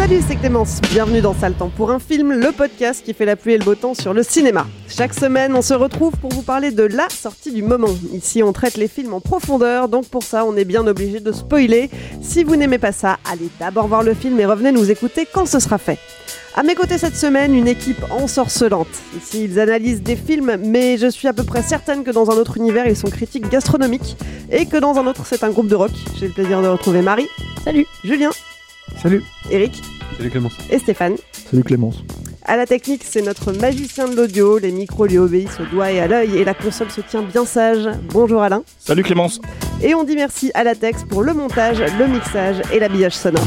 Salut, c'est Clémence. Bienvenue dans Sale Temps pour un film, le podcast qui fait la pluie et le beau temps sur le cinéma. Chaque semaine, on se retrouve pour vous parler de la sortie du moment. Ici, on traite les films en profondeur, donc pour ça, on est bien obligé de spoiler. Si vous n'aimez pas ça, allez d'abord voir le film et revenez nous écouter quand ce sera fait. À mes côtés cette semaine, une équipe ensorcelante. Ici, ils analysent des films, mais je suis à peu près certaine que dans un autre univers, ils sont critiques gastronomiques et que dans un autre, c'est un groupe de rock. J'ai le plaisir de retrouver Marie. Salut. Julien. Salut. Eric. Salut Clémence. Et Stéphane. Salut Clémence. À la technique, c'est notre magicien de l'audio. Les micros lui obéissent au doigt et à l'œil et la console se tient bien sage. Bonjour Alain. Salut Clémence. Et on dit merci à la Tex pour le montage, le mixage et l'habillage sonore.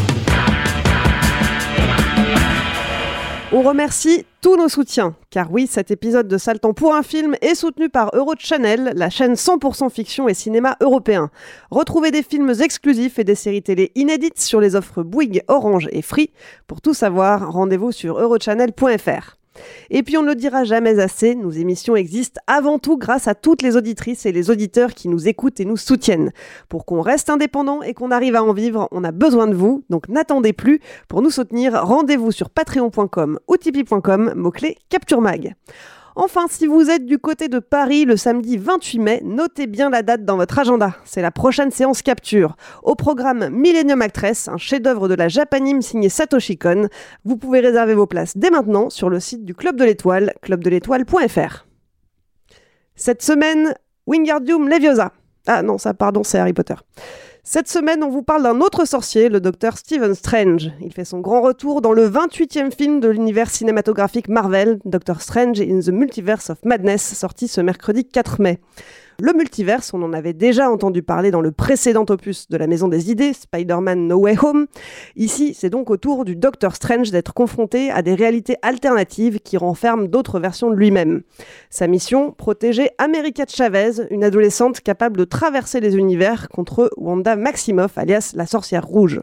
On remercie tous nos soutiens, car oui, cet épisode de Temps pour un film est soutenu par Eurochannel, la chaîne 100% fiction et cinéma européen. Retrouvez des films exclusifs et des séries télé inédites sur les offres Bouygues, Orange et Free. Pour tout savoir, rendez-vous sur eurochannel.fr. Et puis on ne le dira jamais assez, nos émissions existent avant tout grâce à toutes les auditrices et les auditeurs qui nous écoutent et nous soutiennent. Pour qu'on reste indépendant et qu'on arrive à en vivre, on a besoin de vous, donc n'attendez plus. Pour nous soutenir, rendez-vous sur patreon.com ou tipeee.com, mot-clé Capture Mag. Enfin, si vous êtes du côté de Paris le samedi 28 mai, notez bien la date dans votre agenda. C'est la prochaine séance capture. Au programme Millennium Actress, un chef-d'œuvre de la Japanime signé Satoshi Kon. Vous pouvez réserver vos places dès maintenant sur le site du Club de l'Étoile, clubdeletoile.fr. Cette semaine, Wingardium Leviosa. Ah non, ça, pardon, c'est Harry Potter. Cette semaine, on vous parle d'un autre sorcier, le docteur Stephen Strange. Il fait son grand retour dans le 28e film de l'univers cinématographique Marvel, Doctor Strange in the Multiverse of Madness, sorti ce mercredi 4 mai. Le multiverse, on en avait déjà entendu parler dans le précédent opus de la Maison des Idées, Spider-Man No Way Home. Ici, c'est donc au tour du Docteur Strange d'être confronté à des réalités alternatives qui renferment d'autres versions de lui-même. Sa mission, protéger America Chavez, une adolescente capable de traverser les univers contre Wanda Maximoff, alias la sorcière rouge.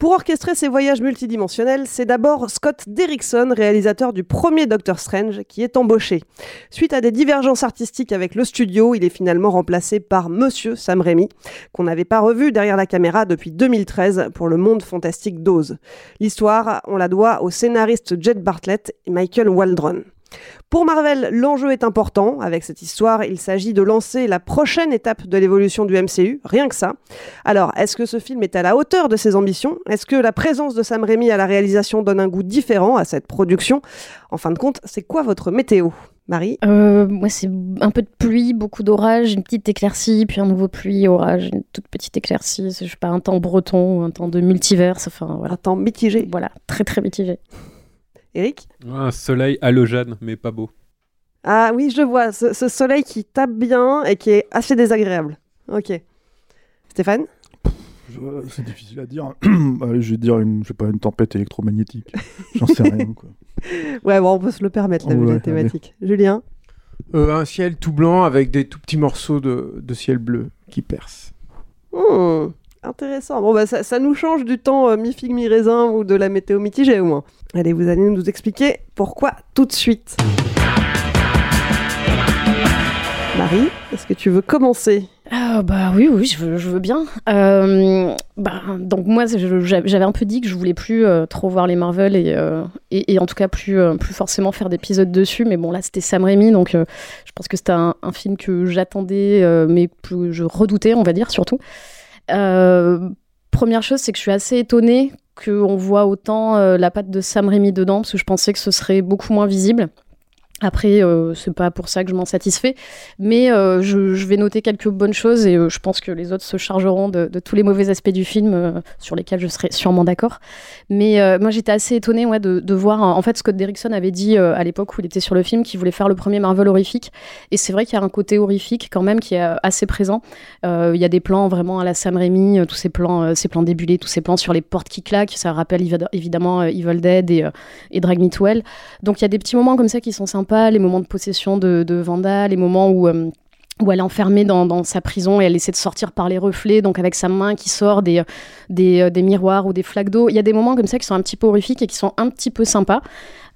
Pour orchestrer ces voyages multidimensionnels, c'est d'abord Scott Derrickson, réalisateur du premier Doctor Strange, qui est embauché. Suite à des divergences artistiques avec le studio, il est finalement remplacé par Monsieur Sam Raimi, qu'on n'avait pas revu derrière la caméra depuis 2013 pour le monde fantastique d'Oz. L'histoire, on la doit au scénariste Jed Bartlett et Michael Waldron. Pour Marvel, l'enjeu est important. Avec cette histoire, il s'agit de lancer la prochaine étape de l'évolution du MCU, rien que ça. Alors, est-ce que ce film est à la hauteur de ses ambitions? Est-ce que la présence de Sam Raimi à la réalisation donne un goût différent à cette production? En fin de compte, c'est quoi votre météo? Marie? Euh, Moi, c'est un peu de pluie, beaucoup d'orage, une petite éclaircie, puis un nouveau pluie, orage, une toute petite éclaircie. Je sais pas, un temps breton, un temps de multiverse, enfin voilà. Un temps mitigé Voilà, très très mitigé. Eric Un soleil halogène, mais pas beau. Ah oui, je vois, ce, ce, soleil qui tape bien et qui est assez désagréable. Ok. Stéphane C'est difficile à dire. Allez, je vais dire une, je sais pas, une tempête électromagnétique. J'en sais rien. Quoi. Ouais, bon, on peut se le permettre, la, Ouais, la thématique. Julien Euh, un ciel tout blanc avec des tout petits morceaux de, de ciel bleu qui percent. Hmm, Intéressant. Bon, bah, ça, ça nous change du temps euh, mi-figue, mi-raisin ou de la météo mitigée au moins. Allez, vous allez nous expliquer pourquoi tout de suite. Marie, est-ce que tu veux commencer? Ah, bah oui, oui, je veux, je veux bien. Euh, bah, donc moi, j'avais un peu dit que je voulais plus euh, trop voir les Marvel et, euh, et, et en tout cas plus, plus forcément faire d'épisodes dessus. Mais bon, là, c'était Sam Raimi, donc je pense que c'était un, film que j'attendais, mais je redoutais, on va dire, surtout. Euh, première chose, c'est que je suis assez étonnée qu'on voit autant euh, la patte de Sam Raimi dedans, parce que je pensais que ce serait beaucoup moins visible. Après, euh, c'est pas pour ça que je m'en satisfais, mais euh, je, vais noter quelques bonnes choses et euh, je pense que les autres se chargeront de, tous les mauvais aspects du film euh, sur lesquels je serai sûrement d'accord. Mais moi, j'étais assez étonnée ouais, de, voir. En fait, Scott Derrickson avait dit à l'époque où il était sur le film qu'il voulait faire le premier Marvel horrifique, et c'est vrai qu'il y a un côté horrifique quand même qui est assez présent. Il y a des plans vraiment à la Sam Raimi, tous ces plans, ces plans débulés, tous ces plans sur les portes qui claquent. Ça rappelle évi- évidemment Evil Dead et, et Drag Me to Hell. Donc il y a des petits moments comme ça qui sont sympas, les moments de possession de, Vanda, les moments où euh, où elle est enfermée dans, sa prison et elle essaie de sortir par les reflets, donc avec sa main qui sort des, euh, des, miroirs ou des flaques d'eau. Il y a des moments comme ça qui sont un petit peu horrifiques et qui sont un petit peu sympas.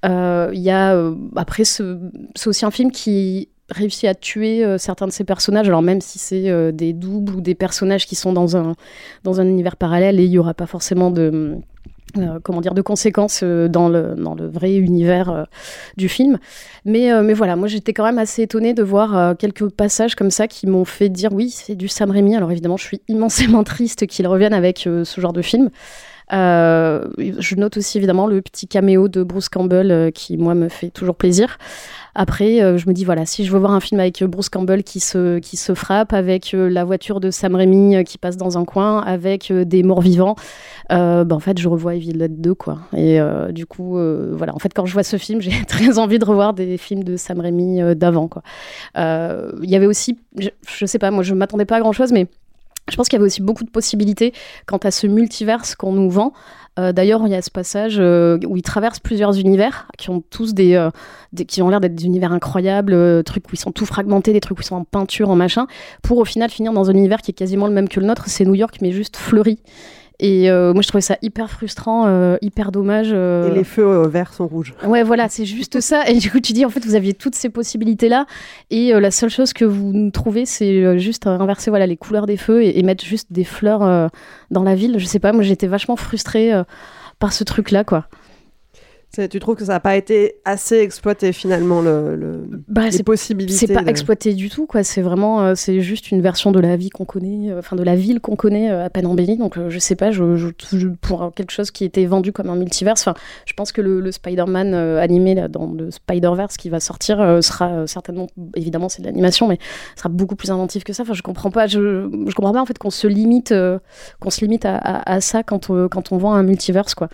Euh, Il y a, après, ce- c'est aussi un film qui réussit à tuer certains de ses personnages, alors même si c'est des doubles ou des personnages qui sont dans un, dans un univers parallèle et il n'y aura pas forcément de... euh, comment dire de conséquences euh, dans le dans le vrai univers euh, du film. Mais mais voilà moi j'étais quand même assez étonnée de voir quelques passages comme ça qui m'ont fait dire oui c'est du Sam Raimi. Alors évidemment je suis immensément triste qu'il revienne avec ce genre de film. Je note aussi évidemment le petit caméo de Bruce Campbell qui moi me fait toujours plaisir après, euh, je me dis, voilà, si je veux voir un film avec Bruce Campbell qui se, qui se frappe, avec euh, la voiture de Sam Raimi euh, qui passe dans un coin, avec des morts vivants, bah, en fait, je revois Evil Dead 2, quoi. Et du coup, voilà, en fait, quand je vois ce film, j'ai très envie de revoir des films de Sam Raimi d'avant, quoi. Il y avait aussi, je, je sais pas, moi, je m'attendais pas à grand-chose, mais je pense qu'il y avait aussi beaucoup de possibilités quant à ce multiverse qu'on nous vend. Euh, D'ailleurs, il y a ce passage euh, où ils traversent plusieurs univers qui ont tous des, euh, des- qui ont l'air d'être des univers incroyables, trucs où ils sont tout fragmentés, des trucs où ils sont en peinture, en machin, pour au final finir dans un univers qui est quasiment le même que le nôtre. C'est New York, mais juste fleuri. Et euh, moi, je trouvais ça hyper frustrant, euh, hyper dommage. euh. Et les feux verts sont rouges. Ouais, voilà, c'est juste ça. Et du coup, tu dis, en fait, vous aviez toutes ces possibilités-là. Et la seule chose que vous trouvez, c'est juste inverser voilà, les couleurs des feux et, et mettre juste des fleurs dans la ville. Je sais pas, moi, j'étais vachement frustrée par ce truc-là, quoi. Tu trouves que ça n'a pas été assez exploité finalement le, le- Bah, les possibilités C'est pas de- exploité du tout, quoi. C'est vraiment, euh, c'est juste une version de la vie qu'on connaît, euh, enfin de la ville qu'on connaît euh, à peine embellie. Donc, je sais pas, je, je- je- pour quelque chose qui était vendu comme un multiverse, enfin, je pense que le, le Spider-Man animé là, dans le Spider-Verse qui va sortir sera certainement, évidemment, c'est de l'animation, mais sera beaucoup plus inventif que ça. Enfin, je comprends pas, je, je comprends pas en fait qu'on se limite, qu'on se limite à, à- à ça quand, on- quand on vend un multiverse, quoi.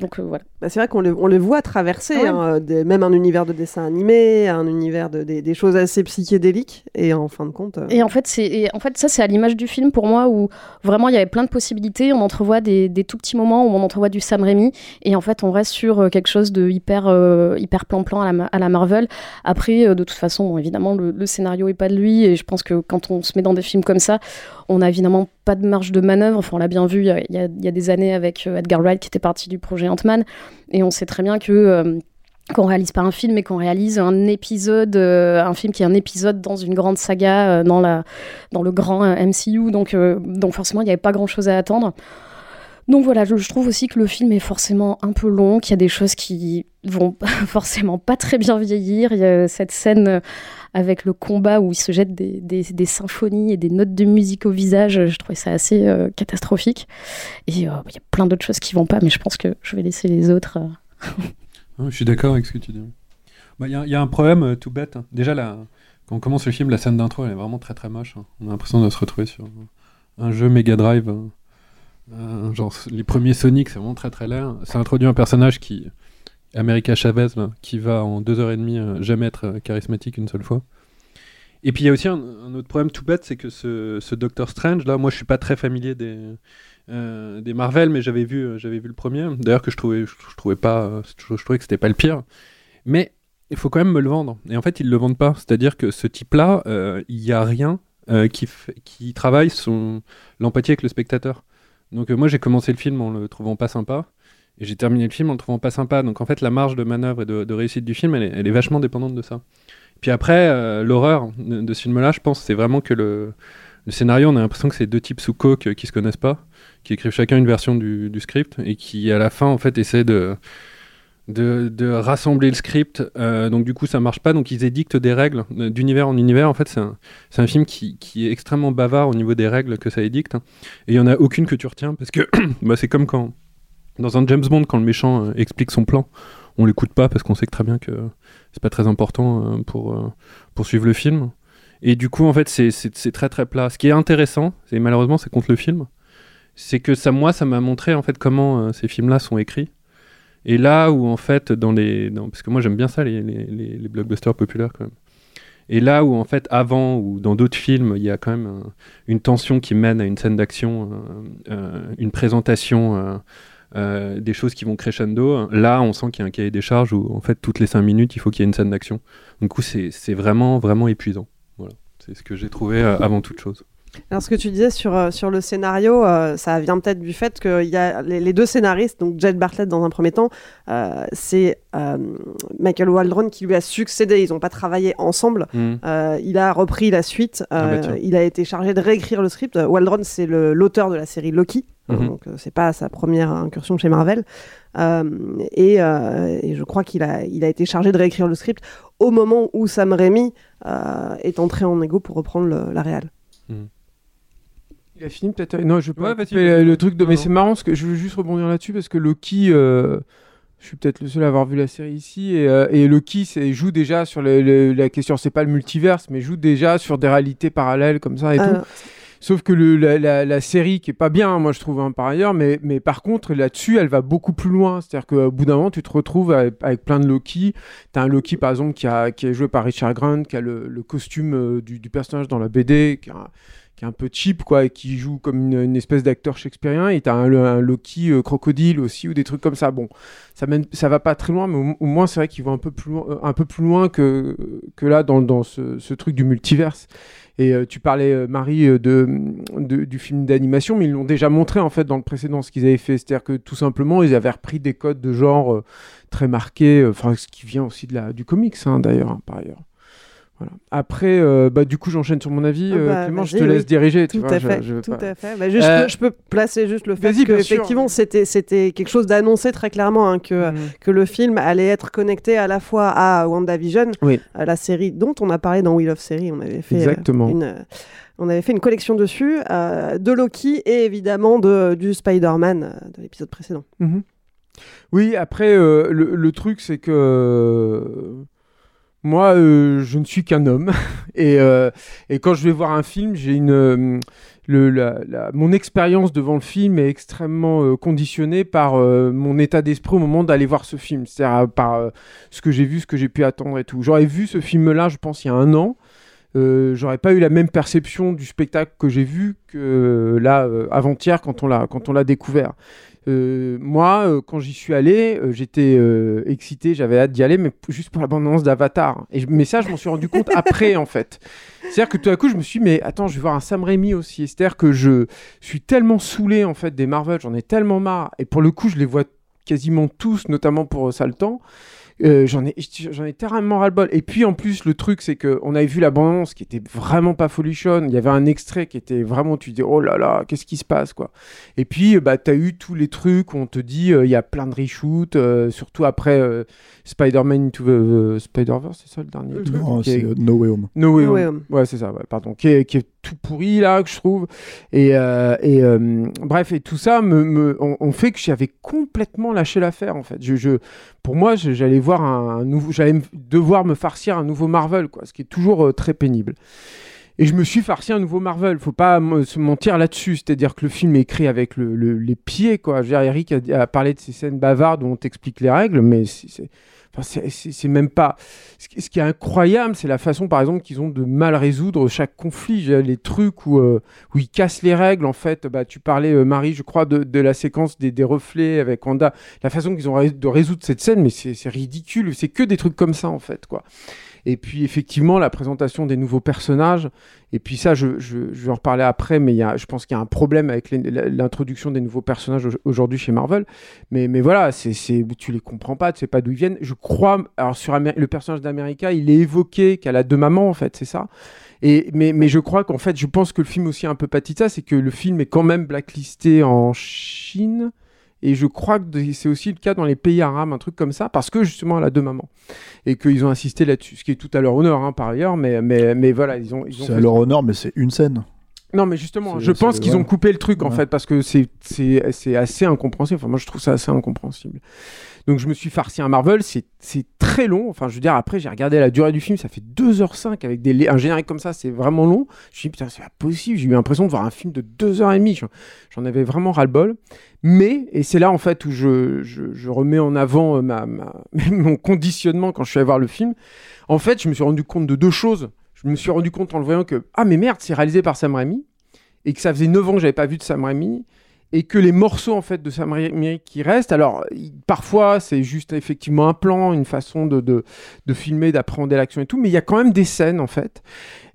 Donc voilà. Bah, c'est vrai qu'on le, on le voit traverser, Ouais. hein, des- même un univers de dessin animé, un univers de, des, des choses assez psychédéliques, et en fin de compte. euh, Et en fait, c'est, et en fait ça, c'est à l'image du film pour moi où vraiment il y avait plein de possibilités. On entrevoit des, des tout petits moments où on entrevoit du Sam Raimi et en fait on reste sur euh, quelque chose de hyper, euh, hyper plan-plan à la, Ma- à la Marvel. Après, euh, de toute façon, bon, évidemment, le, le scénario est pas de lui et je pense que quand on se met dans des films comme ça, on a évidemment pas de marge de manœuvre. Enfin, on l'a bien vu il y a, il y des années avec euh, Edgar Wright qui était parti du projet Ant-Man et on sait très bien que. euh, qu'on réalise pas un film, mais qu'on réalise un épisode, euh, un film qui est un épisode dans une grande saga, euh, dans, la, dans le grand MCU. Donc, donc forcément, il n'y avait pas grand-chose à attendre. Donc voilà, je, je trouve aussi que le film est forcément un peu long, qu'il y a des choses qui vont forcément pas très bien vieillir. Il y a cette scène avec le combat où il se jette des, symphonies et des notes de musique au visage. Je trouvais ça assez euh, catastrophique. Et euh, il y a plein d'autres choses qui vont pas, mais je pense que je vais laisser les autres. euh, Ouais, je suis d'accord avec ce que tu dis. Bah, Il y, a- un problème tout bête. Déjà, quand on commence le film, la scène d'intro, elle est vraiment très très moche. hein. On a l'impression de se retrouver sur un, jeu Mega Drive. hein. Genre, les premiers Sonic, c'est vraiment très très laid. Ça introduit un personnage qui. America Chavez, qui va en deux heures et demie euh, jamais être euh, charismatique une seule fois. Et puis il y a aussi un, autre problème tout bête, c'est que ce, ce Doctor Strange, là, moi je suis pas très familier des, euh, des Marvel, mais j'avais vu, euh, vu le premier. D'ailleurs que je trouvais, je, je trouvais pas, je, trouvais que c'était pas le pire. Mais il faut quand même me le vendre. Et en fait, ils le vendent pas. C'est-à-dire que ce type-là, il y a rien qui, qui travaille son l'empathie avec le spectateur. Donc moi, j'ai commencé le film en le trouvant pas sympa. Et j'ai terminé le film en le trouvant pas sympa. Donc en fait, la marge de manœuvre et de, réussite du film, elle est, vachement dépendante de ça. Puis après, euh, l'horreur de, ce film-là, je pense, c'est vraiment que le, scénario, on a l'impression que c'est deux types sous coke euh, qui se connaissent pas, qui écrivent chacun une version du, script et qui, à la fin, en fait, essaient de, de, rassembler le script. Euh, donc, du coup, ça marche pas. Donc, ils édictent des règles d'univers en univers. En fait, c'est un, un film qui, qui est extrêmement bavard au niveau des règles que ça édicte. Et il y en a aucune que tu retiens parce que bah, c'est comme quand, dans un James Bond, quand le méchant euh, explique son plan, on l'écoute pas parce qu'on sait très bien que c'est pas très important euh, pour, euh, pour suivre le film. Et du coup, en fait, c'est- très très plat. Ce qui est intéressant, et malheureusement, c'est contre le film, c'est que ça, moi, ça m'a montré en fait comment ces films-là sont écrits. Et là où en fait, dans les, parce que moi j'aime bien ça, les, blockbusters populaires quand même. Et là où en fait, avant ou dans d'autres films, il y a quand même un- une tension qui mène à une scène d'action, une présentation. Euh, des choses qui vont crescendo. Là, on sent qu'il y a un cahier des charges où, en fait, toutes les 5 minutes, il faut qu'il y ait une scène d'action. Du coup, c'est vraiment, vraiment épuisant. Voilà. C'est ce que j'ai trouvé euh, avant toute chose. Alors, ce que tu disais sur, euh, sur le scénario, euh, ça vient peut-être du fait qu'il y a les, les deux scénaristes, donc Jed Bartlett dans un premier temps, euh, c'est Michael Waldron qui lui a succédé. Ils n'ont pas travaillé ensemble. Mm. Euh, il a repris la suite. Ah bah il a été chargé de réécrire le script. Waldron, c'est l'auteur de la série Loki. Mhm. Donc, euh, c'est pas sa première incursion chez Marvel. Euh, et, euh, et je crois qu'il a, il a été chargé de réécrire le script au moment où Sam Raimi euh, est entré en égo pour reprendre le- la réal. Il a fini peut-être. Non, je peux Ouais, pas couper le truc de. Non, Mais c'est marrant parce que je veux juste rebondir là-dessus parce que Loki. euh, Je suis peut-être le seul à avoir vu la série ici et, euh, et Loki joue déjà sur le- le- la question, c'est pas le multiverse, mais joue déjà sur des réalités parallèles comme ça et Euh, tout. Sauf que le- la, série qui est pas bien, moi je trouve hein, par ailleurs, mais, mais par contre là-dessus elle va beaucoup plus loin. C'est-à-dire qu'au bout d'un moment tu te retrouves avec, plein de Loki. T'as un Loki par exemple qui, a, qui est joué par Richard Grant, qui a le, costume euh, du, du personnage dans la BD, un peu cheap quoi, et qui joue comme une, espèce d'acteur shakespearien. Et t'as un, un Loki euh, crocodile aussi ou des trucs comme ça. Bon, ça mène, ça va pas très loin, mais au, moins c'est vrai qu'ils vont un peu plus loin, euh, un peu plus loin que, que là dans, dans ce, truc du multiverse. Et euh, tu parlais, Marie, de, du film d'animation, mais ils l'ont déjà montré en fait dans le précédent ce qu'ils avaient fait. C'est-à-dire que tout simplement, ils avaient repris des codes de genre très marqués, enfin ce qui vient aussi de la, du comics hein, d'ailleurs, hein, par ailleurs. Voilà. Après, euh, bah, du coup, j'enchaîne sur mon avis. Ah Euh, bah, Clément, je te oui. laisse diriger. tu Tout vois, à fait, je tout à fait. Bah, juste, Euh, je, peux, je peux placer juste le fait que effectivement c'était c'était quelque chose d'annoncé très clairement hein, que Mhm. que le film allait être connecté à la fois à WandaVision, Oui. à la série dont on a parlé dans Wheel of Series, on avait fait euh, Exactement. une on avait fait une collection dessus de Loki et évidemment de, du Spider-Man de l'épisode précédent. Mhm. Oui, après, le, le truc, c'est que moi, euh, je ne suis qu'un homme. et, euh, et quand je vais voir un film, j'ai une. euh, mon expérience devant le film est extrêmement conditionnée par mon état d'esprit au moment d'aller voir ce film. C'est-à-dire par ce que j'ai vu, ce que j'ai pu attendre et tout. J'aurais vu ce film-là, je pense, il y a un an. J'aurais pas eu la même perception du spectacle que j'ai vu que là avant-hier quand on l'a découvert. Euh, moi, euh, quand j'y suis allé, euh, j'étais excité, j'avais hâte d'y aller, mais juste pour l'abondance d'Avatar. Et mais ça, je m'en suis rendu compte après, en fait. C'est-à-dire que tout à coup, je me suis dit, mais attends, je vais voir un Sam Raimi aussi. C'est-à-dire que je suis tellement saoulé, en fait, des Marvel, j'en ai tellement marre. Et pour le coup, je les vois quasiment tous, notamment pour euh, Saltan. Euh, j'en ai j'en ai terriblement ras le bol et puis en plus le truc c'est que on avait vu la bande qui était vraiment pas folichonne il y avait un extrait qui était vraiment tu dis oh là là qu'est-ce qui se passe quoi et puis euh, bah t'as eu tous les trucs où on te dit euh, il y a plein de reshoots euh, surtout après euh, Spider-Man Into the euh, Spider-Verse c'est ça le dernier truc? Non, qui est- c'est euh, No Way Home. No Way No Home. Way Home. Ouais, c'est ça, ouais, pardon. Qui est, qui est tout pourri, là, que je trouve. Et, euh, euh, bref, et tout ça me, on, fait que j'avais complètement lâché l'affaire, en fait. Je, pour moi, j'allais voir un, nouveau. J'allais devoir me farcir un nouveau Marvel, quoi, ce qui est toujours euh, très pénible. Et je me suis farci un nouveau Marvel. Faut pas se mentir là-dessus. C'est-à-dire que le film est écrit avec le- le- les pieds, quoi. Je Eric a, a parlé de ces scènes bavardes où on t'explique les règles, mais c'est. Enfin, c'est- même pas. Ce qui, est incroyable, c'est la façon, par exemple, qu'ils ont de mal résoudre chaque conflit. Les trucs où, euh, où ils cassent les règles, en fait. Bah, tu parlais, euh, Marie, je crois, de, de la séquence des, des reflets avec Wanda. La façon qu'ils ont de résoudre cette scène, mais c'est ridicule. C'est que des trucs comme ça, en fait, quoi. Et puis effectivement, la présentation des nouveaux personnages. Et puis ça, je, vais en reparler après, mais y a, je pense qu'il y a un problème avec l'introduction des nouveaux personnages au- aujourd'hui chez Marvel. Mais, mais voilà, c'est, c'est, tu les comprends pas, tu sais pas d'où ils viennent. Je crois, alors sur le personnage d'America, il est évoqué qu'elle a deux mamans, en fait, c'est ça. Et, mais, mais je crois qu'en fait, je pense que le film aussi a un peu ça, c'est que le film est quand même blacklisté en Chine. Et je crois que c'est aussi le cas dans les pays arabes, un truc comme ça, parce que justement elle a deux mamans. Et qu'ils ont insisté là-dessus, ce qui est tout à leur honneur hein, par ailleurs, mais, mais, mais voilà, ils ont. Ils ont C'est à leur honneur, mais c'est une scène. Non, mais justement, je pense qu'ils ouais. ont coupé le truc en Ouais. fait, parce que c'est- assez incompréhensible. Enfin, moi je trouve ça assez incompréhensible. Donc je me suis farci un Marvel, c'est très long. Enfin, je veux dire, après j'ai regardé la durée du film, ça fait 2h05 avec des, un générique comme ça, c'est vraiment long. Je me suis dit, putain, c'est pas possible. J'ai eu l'impression de voir un film de 2h30. J'en- J'en avais vraiment ras-le-bol. Mais, et c'est là en fait où je, je, je remets en avant euh, ma, ma- mon conditionnement quand je suis allé voir le film. En fait, je me suis rendu compte de deux choses. Je me suis rendu compte en le voyant que, ah mais merde, c'est réalisé par Sam Raimi et que ça faisait 9 ans que j'avais pas vu de Sam Raimi et que les morceaux en fait de Sam Raimi qui restent alors parfois c'est juste effectivement un plan une façon de, de, de filmer d'appréhender l'action et tout mais il y a quand même des scènes en fait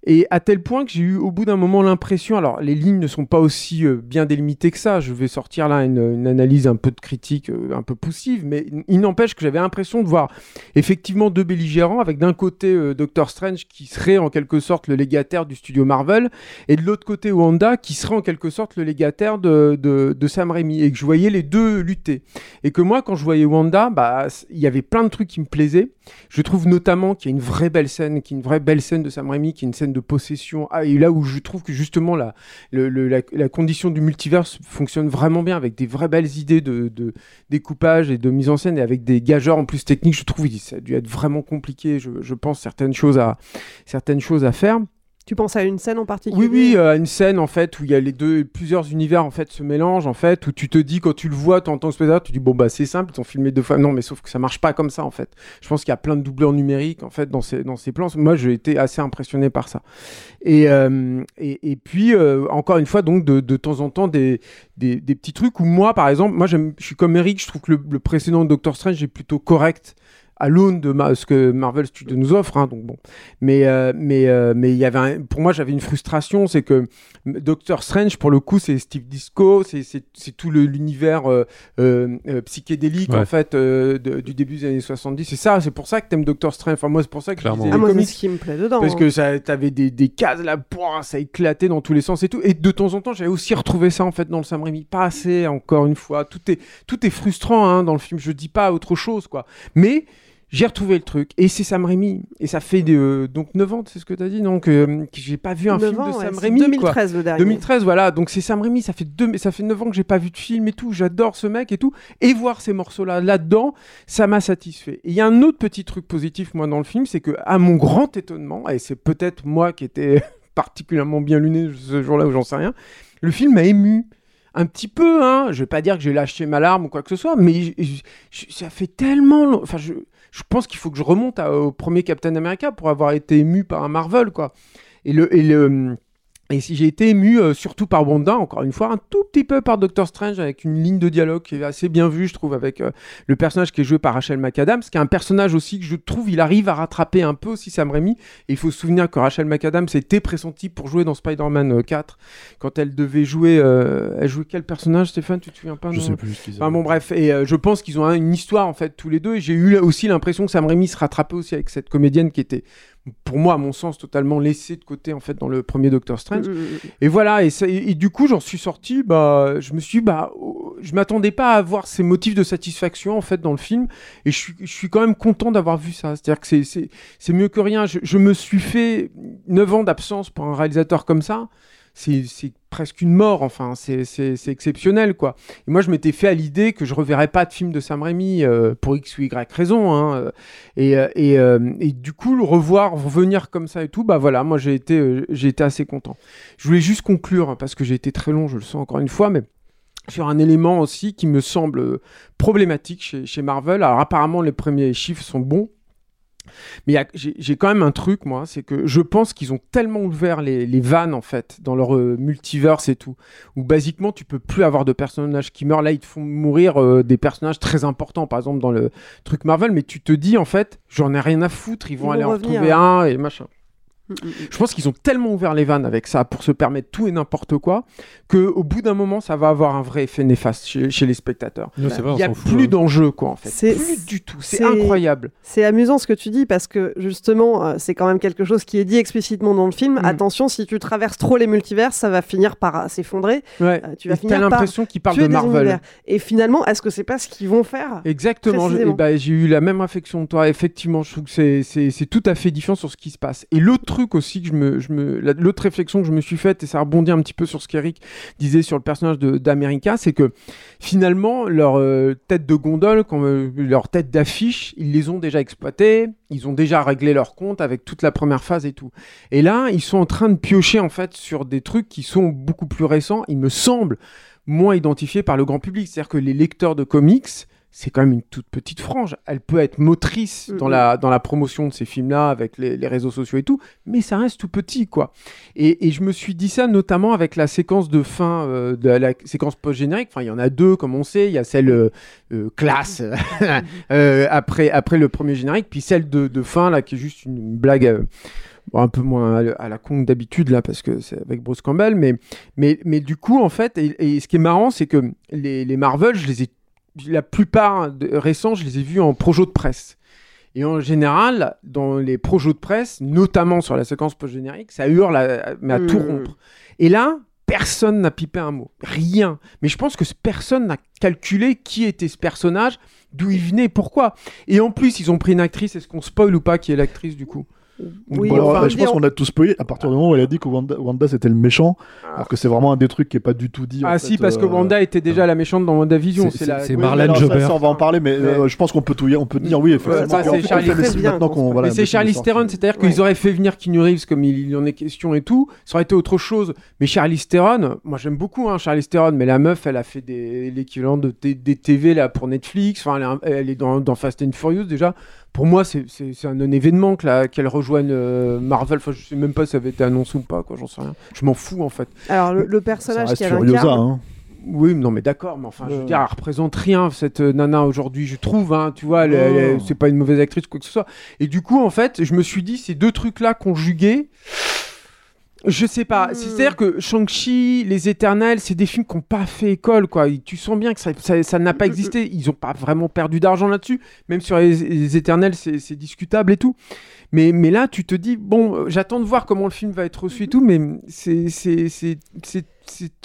et à tel point que j'ai eu au bout d'un moment l'impression alors les lignes ne sont pas aussi euh, bien délimitées que ça. Je vais sortir là une, une analyse un peu de critique euh, un peu poussive mais il n'empêche que j'avais l'impression de voir effectivement deux belligérants avec d'un côté euh, Doctor Strange qui serait en quelque sorte le légataire du studio Marvel et de l'autre côté Wanda qui serait en quelque sorte le légataire de, de, de Sam Raimi et que je voyais les deux lutter. Et que moi quand je voyais Wanda bah il y avait plein de trucs qui me plaisaient je trouve notamment qu'il y a une vraie belle scène qui une vraie belle scène de Sam Raimi qui est une scène de possession. Ah, et là où je trouve que justement la, le- le- la, la condition du multiverse fonctionne vraiment bien avec des vraies belles idées de, de découpage et de mise en scène et avec des gageurs en plus techniques je trouve que ça a dû être vraiment compliqué je, je pense certaines choses à certaines choses à faire Tu penses à une scène en particulier oui, oui, euh, une scène en fait où il y a les deux, plusieurs univers en fait se mélangent en fait, où tu te dis quand tu le vois, tu en tant que spectateur, tu dis bon bah c'est simple, ils ont filmé deux fois. Non, mais sauf que ça marche pas comme ça en fait. Je pense qu'il y a plein de doubleurs numériques en fait dans ces dans ces plans. Moi, j'ai été assez impressionné par ça. Et euh, et, et puis euh, encore une fois donc de, de temps en temps des, des des petits trucs où moi par exemple, moi je suis comme Eric, je trouve que le, le précédent Doctor Strange est plutôt correct à l'aune de ma- ce que Marvel Studios nous offre, hein, donc bon. Mais euh, mais euh, mais il y avait un- pour moi j'avais une frustration, c'est que Doctor Strange pour le coup c'est Steve Disco, c'est c'est c'est tout le- l'univers euh, psychédélique Ouais. en fait euh, de- du début des années 70. C'est ça, c'est pour ça que t'aimes Doctor Strange. Enfin moi c'est pour ça que je lisais Ah, moi, comics. ce qui me plaît dedans. Parce hein. que ça, t'avais des, des cases là, pouah, ça éclatait dans tous les sens et tout. Et de temps en temps, j'avais aussi retrouvé ça en fait dans le Sam Raimi. Pas assez, encore une fois. Tout est, tout est frustrant hein, dans le film. Je dis pas autre chose, quoi. Mais j'ai retrouvé le truc. Et c'est Sam Raimi. Et ça fait de, donc 9 ans, c'est ce que t'as dit, donc euh, j'ai pas vu un 9 film ans, de Sam Raimi. quoi. 2013 le dernier. 2013, voilà. Donc c'est Sam Raimi. Ça fait deux, ça fait 9 ans que j'ai pas vu de film et tout. J'adore ce mec et tout. Et voir ces morceaux-là là-dedans, ça m'a satisfait. Et il y a un autre petit truc positif, moi, dans le film, c'est que, à mon grand étonnement, et c'est peut-être moi qui étais particulièrement bien luné ce jour-là, ou j'en sais rien, le film m'a ému. Un petit peu, hein. Je vais pas dire que j'ai lâché ma larme ou quoi que ce soit, mais ça fait tellement. long- Enfin, je, je pense qu'il faut que je remonte au premier Captain America pour avoir été ému par un Marvel, quoi. Et le. Et le et si j'ai été ému euh, surtout par Wanda, encore une fois, un tout petit peu par Doctor Strange, avec une ligne de dialogue qui est assez bien vue, je trouve, avec euh, le personnage qui est joué par Rachel McAdams, qui est un personnage aussi que je trouve, il arrive à rattraper un peu aussi Sam Raimi. Et il faut se souvenir que Rachel McAdams était pressentie pour jouer dans Spider-Man euh, 4, quand elle devait jouer... euh, elle jouait quel personnage, Stéphane? Tu te souviens pas Je sais plus ce qu'ils Enfin bon bref, et euh, je pense qu'ils ont un- une histoire en fait tous les deux. Et j'ai eu aussi l'impression que Sam Raimi se rattrapait aussi avec cette comédienne qui était, pour moi à mon sens, totalement laissée de côté en fait dans le premier Doctor Strange. Mm, mm, mm. Et voilà, et, ça- et- et du coup j'en suis sorti, bah, je me suis, bah, oh, je m'attendais pas à avoir ces motifs de satisfaction en fait dans le film, et je suis, je suis quand même content d'avoir vu ça. C'est-à-dire que c'est mieux que rien. Je, je me suis fait 9 ans d'absence pour un réalisateur comme ça. C'est, presque une mort, enfin, c'est, exceptionnel, quoi. Et moi, je m'étais fait à l'idée que je reverrais pas de film de Sam Raimi euh, pour X ou Y raison. Hein, euh, et, euh, et, euh, et du coup, le revoir, revenir comme ça et tout, bah voilà, moi j'ai été, euh, j'ai été assez content. Je voulais juste conclure, hein, parce que j'ai été très long, je le sens encore une fois, mais sur un élément aussi qui me semble problématique chez, chez Marvel. Alors apparemment, les premiers chiffres sont bons. Mais j'ai quand même un truc, moi, c'est que je pense qu'ils ont tellement ouvert les, les vannes, en fait, dans leur euh, multiverse et tout, où basiquement, tu peux plus avoir de personnages qui meurent. Là, ils te font mourir euh, des personnages très importants, par exemple, dans le truc Marvel, mais tu te dis, en fait, j'en ai rien à foutre, ils vont vont aller en ouais. un et machin. Mm, mm, mm. Je pense qu'ils ont tellement ouvert les vannes avec ça pour se permettre tout et n'importe quoi que au bout d'un moment ça va avoir un vrai effet néfaste chez, chez les spectateurs. Non, vrai, Il y a plus hein. d'enjeu quoi en fait. C'est- Plus du tout. C'est incroyable. C'est amusant ce que tu dis parce que justement, euh, c'est quand même quelque chose qui est dit explicitement dans le film. Mm. Attention, si tu traverses trop les multivers, ça va finir par euh, s'effondrer. Ouais. Euh, tu vas Et finir T'as par l'impression qu'ils parlent de Marvel. Et finalement, est-ce que c'est pas ce qu'ils vont faire Exactement. eh ben, j'ai eu la même réflexion que toi. Effectivement, je trouve que c'est tout à fait différent sur ce qui se passe. Et l'autre truc aussi que je me, je me, la- l'autre réflexion que je me suis faite et ça rebondit un petit peu sur ce qu'Eric disait sur le personnage d'America, c'est que finalement leur euh, tête de gondole, comme, euh, leur tête d'affiche, ils les ont déjà exploitées. Ils ont déjà réglé leur compte avec toute la première phase et tout. Et là, ils sont en train de piocher en fait sur des trucs qui sont beaucoup plus récents. Il me semble moins identifiés par le grand public. C'est-à-dire que les lecteurs de comics, c'est quand même une toute petite frange. Elle peut être motrice dans, Mhm. la, dans la promotion de ces films-là avec les, les réseaux sociaux et tout, mais ça reste tout petit, quoi. Et, et je me suis dit ça notamment avec la séquence de fin, euh, de la séquence post-générique. Enfin, il y en a deux, comme on sait. Il y a celle euh, euh, classe euh, après, après le premier générique, puis celle de, de fin, là, qui est juste une blague. bon, un peu moins à, la- con d'habitude là parce que c'est avec Bruce Campbell mais mais mais du coup en fait et, et ce qui est marrant c'est que les, les Marvel je les ai la plupart de, récents je les ai vus en projo de presse. Et en général dans les projos de presse notamment sur la séquence post générique ça hurle à, mais à tout rompre. Et là personne n'a pipé un mot. Rien. Mais je pense que personne n'a calculé qui était ce personnage d'où il venait pourquoi. Et en plus ils ont pris une actrice. Est-ce qu'on spoil ou pas qui est l'actrice du coup? Oui, enfin, bah, je pense qu'on a tout spoilé à partir du moment où elle a dit que Wanda, Wanda, c'était le méchant, alors que c'est vraiment un des trucs qui est pas du tout dit. en Ah fait, si, parce que euh, Wanda était déjà la méchante dans WandaVision. C'est- la... oui, Marlène alors, ça- on va en parler, mais euh, je pense qu'on peut tout, on peut dire oui, effectivement. en c'est Charlie voilà. Theron, c'est-à-dire Ouais. qu'ils auraient fait venir Keanu Reeves comme il, il en est question et tout, ça aurait été autre chose. Mais Charlie Theron, moi j'aime beaucoup hein, Charlie Theron, mais la meuf, elle a fait des- l'équivalent de des TV là pour Netflix. Enfin, elle est, dans Fast and Furious déjà. Pour moi, c'est- un non-événement la- qu'elle rejoigne euh, Marvel. Enfin, je sais même pas si ça avait été annoncé ou pas, quoi. J'en sais rien. Je m'en fous en fait. Alors, le, personnage Furiosa. incarne, Hein. Oui, non, mais d'accord, mais enfin, je veux dire, elle représente rien, cette euh, nana aujourd'hui, je trouve, hein, tu vois, c'est pas une mauvaise actrice, quoi que ce soit. Et du coup, en fait, je me suis dit, ces deux trucs-là conjugués, je sais pas, Hmm. c'est-à-dire que Shang-Chi, Les Éternels, c'est des films qui n'ont pas fait école, quoi. Et Tu sens bien que ça ça- ça n'a pas Hmm, existé, ils ont pas vraiment perdu d'argent là-dessus, même sur Les, les Éternels, c'est discutable et tout. Mais, mais là, tu te dis, bon, euh, j'attends de voir comment le film va être reçu et tout, mais c'est-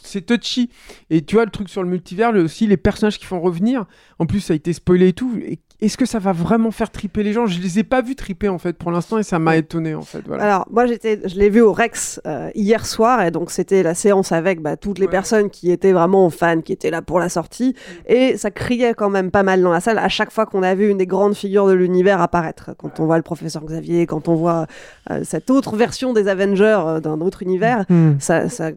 c'est touchy. Et tu vois, le truc sur le multivers, le- aussi, les personnages qui font revenir, en plus, ça a été spoilé et tout. Est-ce que ça va vraiment faire triper les gens? Je les ai pas vus triper, en fait, pour l'instant, et ça m'a étonné, en fait. Voilà. Alors, moi, j'étais, je l'ai vu au Rex euh, hier soir, et donc c'était la séance avec bah, toutes les Ouais. personnes qui étaient vraiment fans, qui étaient là pour la sortie, et ça criait quand même pas mal dans la salle à chaque fois qu'on a vu une des grandes figures de l'univers apparaître. Quand on voit le professeur Xavier, quand on voit euh, cette autre version des Avengers euh, d'un autre univers, Hmm. ça, ça,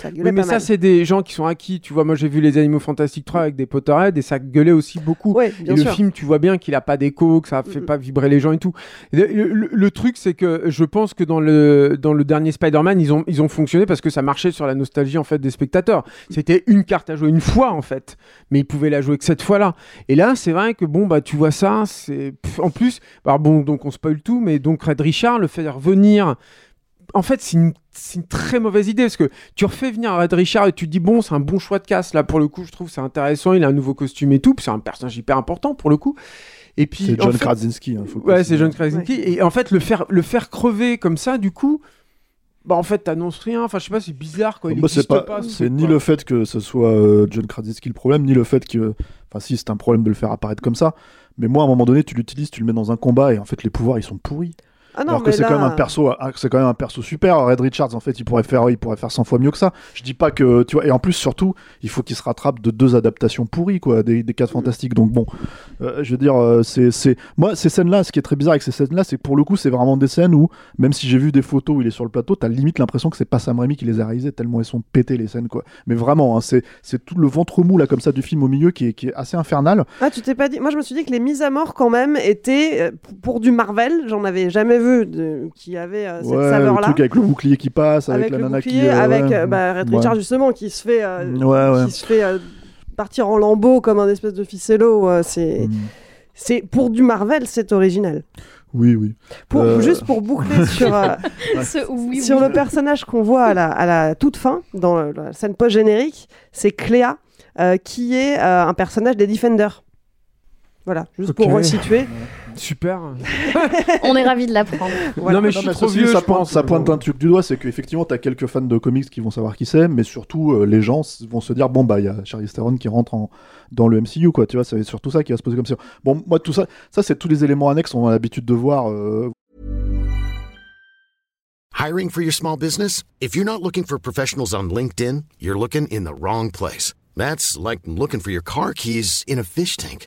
ça gueulait Oui, mais pas ça, c'est des gens qui sont acquis. Tu vois, moi, j'ai vu Les Animaux Fantastiques 3 avec des Potterheads et ça gueulait aussi beaucoup. Ouais, Et le film, tu vois bien qu'il a pas d'écho, que ça fait Mm. pas vibrer les gens et tout. Et le, le- le truc, c'est que je pense que dans le, dans le dernier Spider-Man, ils ont, ils ont fonctionné parce que ça marchait sur la nostalgie en fait des spectateurs. C'était une carte à jouer une fois en fait, mais ils pouvaient la jouer que cette fois-là. Et là, c'est vrai que bon, bah tu vois ça, c'est en plus, alors bon, donc on spoil tout, mais donc Red Richard le fait revenir. En fait, c'est une, c'est une très mauvaise idée parce que tu refais venir Red Richard et tu te dis bon, c'est un bon choix de casse là pour le coup. Je trouve c'est intéressant. Il a un nouveau costume et tout. puis C'est un personnage hyper important pour le coup. Et puis C'est en John fait- Krasinski. hein, faut le Ouais, c'est John Krasinski. Et en fait, le faire, le faire crever comme ça, du coup, bah en fait, t'annonces rien. Enfin, je sais pas, c'est bizarre quoi. Il Moi, c'est existe pas, pas. ce c'est truc, ni quoi. le fait que ce soit euh, John Krasinski le problème, ni le fait que, enfin, si c'est un problème de le faire apparaître comme ça. Mais moi, à un moment donné, tu l'utilises, tu le mets dans un combat, et en fait, les pouvoirs, ils sont pourris. Ah non, Alors que c'est là- quand même un perso, ah, c'est quand même un perso super. Red Richards, en fait, il pourrait faire, il pourrait faire 100 fois mieux que ça. Je dis pas que, tu vois, et en plus surtout, il faut qu'il se rattrape de deux adaptations pourries, quoi, des, des quatre fantastiques. Donc bon, euh, je veux dire, euh, c'est, c'est, moi, ces scènes-là, ce qui est très bizarre avec ces scènes-là, c'est que pour le coup, c'est vraiment des scènes où, même si j'ai vu des photos où il est sur le plateau, t'as limite l'impression que c'est pas Sam Raimi qui les a réalisées tellement elles sont pétées les scènes, quoi. Mais vraiment, hein, c'est, c'est tout le ventre mou là comme ça du film au milieu qui est, qui est assez infernal. Ah, tu t'es pas dit. Moi, je me suis dit que les mises à mort, quand même, étaient euh, pour du Marvel. J'en avais jamais vu de... qui avait euh, cette Ouais, le saveur-là. truc avec le bouclier qui passe, avec, Avec la le nana bouclier, qui. euh, avec ouais. euh, bah, Red Ouais. Richards, justement, qui se fait, euh, Ouais, ouais. qui se fait euh, partir en lambeaux comme un espèce de ficello. euh, c'est. Mm. C'est pour du Marvel, c'est original. Oui, oui. Pour, Euh, Juste pour boucler sur, euh, Ce oui, sur oui. le personnage qu'on voit à la, à la toute fin, dans le- la scène post-générique, c'est Cléa, euh, qui est euh, un personnage des Defenders. Voilà, juste pour Ok. resituer. Super. On est ravis de l'apprendre. Voilà. Non, mais je Non, suis mais trop vieux, ça je pointe, pense. ça pointe un truc du doigt, c'est qu'effectivement, t'as quelques fans de comics qui vont savoir qui c'est, mais surtout, euh, les gens vont se dire, bon, bah, il y a Charlize Theron qui rentre en, dans le MCU, quoi, tu vois, c'est surtout ça qui va se poser comme ça. Bon, moi, tout ça, ça, c'est tous les éléments annexes qu'on a l'habitude de voir. euh, Hiring for your small business? If you're not looking for professionals on LinkedIn, you're looking in the wrong place. That's like looking for your car keys in a fish tank.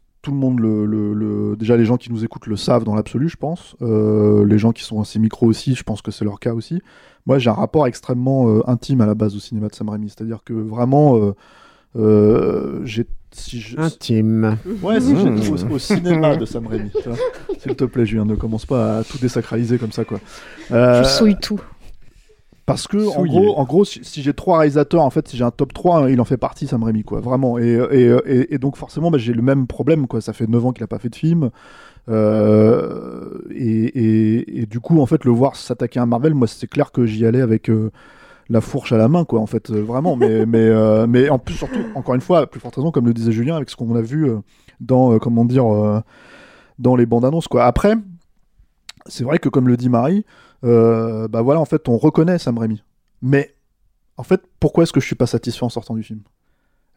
tout le monde, le, le- le- déjà les gens qui nous écoutent le savent dans l'absolu, je pense. Euh, les gens qui sont assez micro aussi, je pense que c'est leur cas aussi. Moi, j'ai un rapport extrêmement euh, intime à la base au cinéma de Sam Raimi, c'est-à-dire que vraiment, euh, euh, j'ai si je- Intime. Ouais, si Mmh. j'ai au, au cinéma de Sam Raimi. S'il te plaît, Julien, ne commence pas à tout désacraliser comme ça, quoi. Euh, Je souille tout. Parce que en gros, en gros, si, j'ai trois réalisateurs, en fait, si j'ai un top 3, il en fait partie, Sam Raimi, quoi, vraiment. Et, et, et, et donc forcément, bah, j'ai le même problème, quoi. Ça fait 9 ans qu'il a pas fait de film. Euh, et, du coup, en fait, le voir s'attaquer à Marvel, moi, c'est clair que j'y allais avec euh, la fourche à la main, quoi, en fait, euh, vraiment. Mais, mais, euh, mais en plus, surtout, encore une fois, plus forte raison, comme le disait Julien, avec ce qu'on a vu dans, comment dire, dans les bandes annonces, quoi. Après, c'est vrai que comme le dit Marie, euh, bah voilà, en fait, on reconnaît Sam Raimi. Mais en fait, pourquoi est-ce que je suis pas satisfait en sortant du film?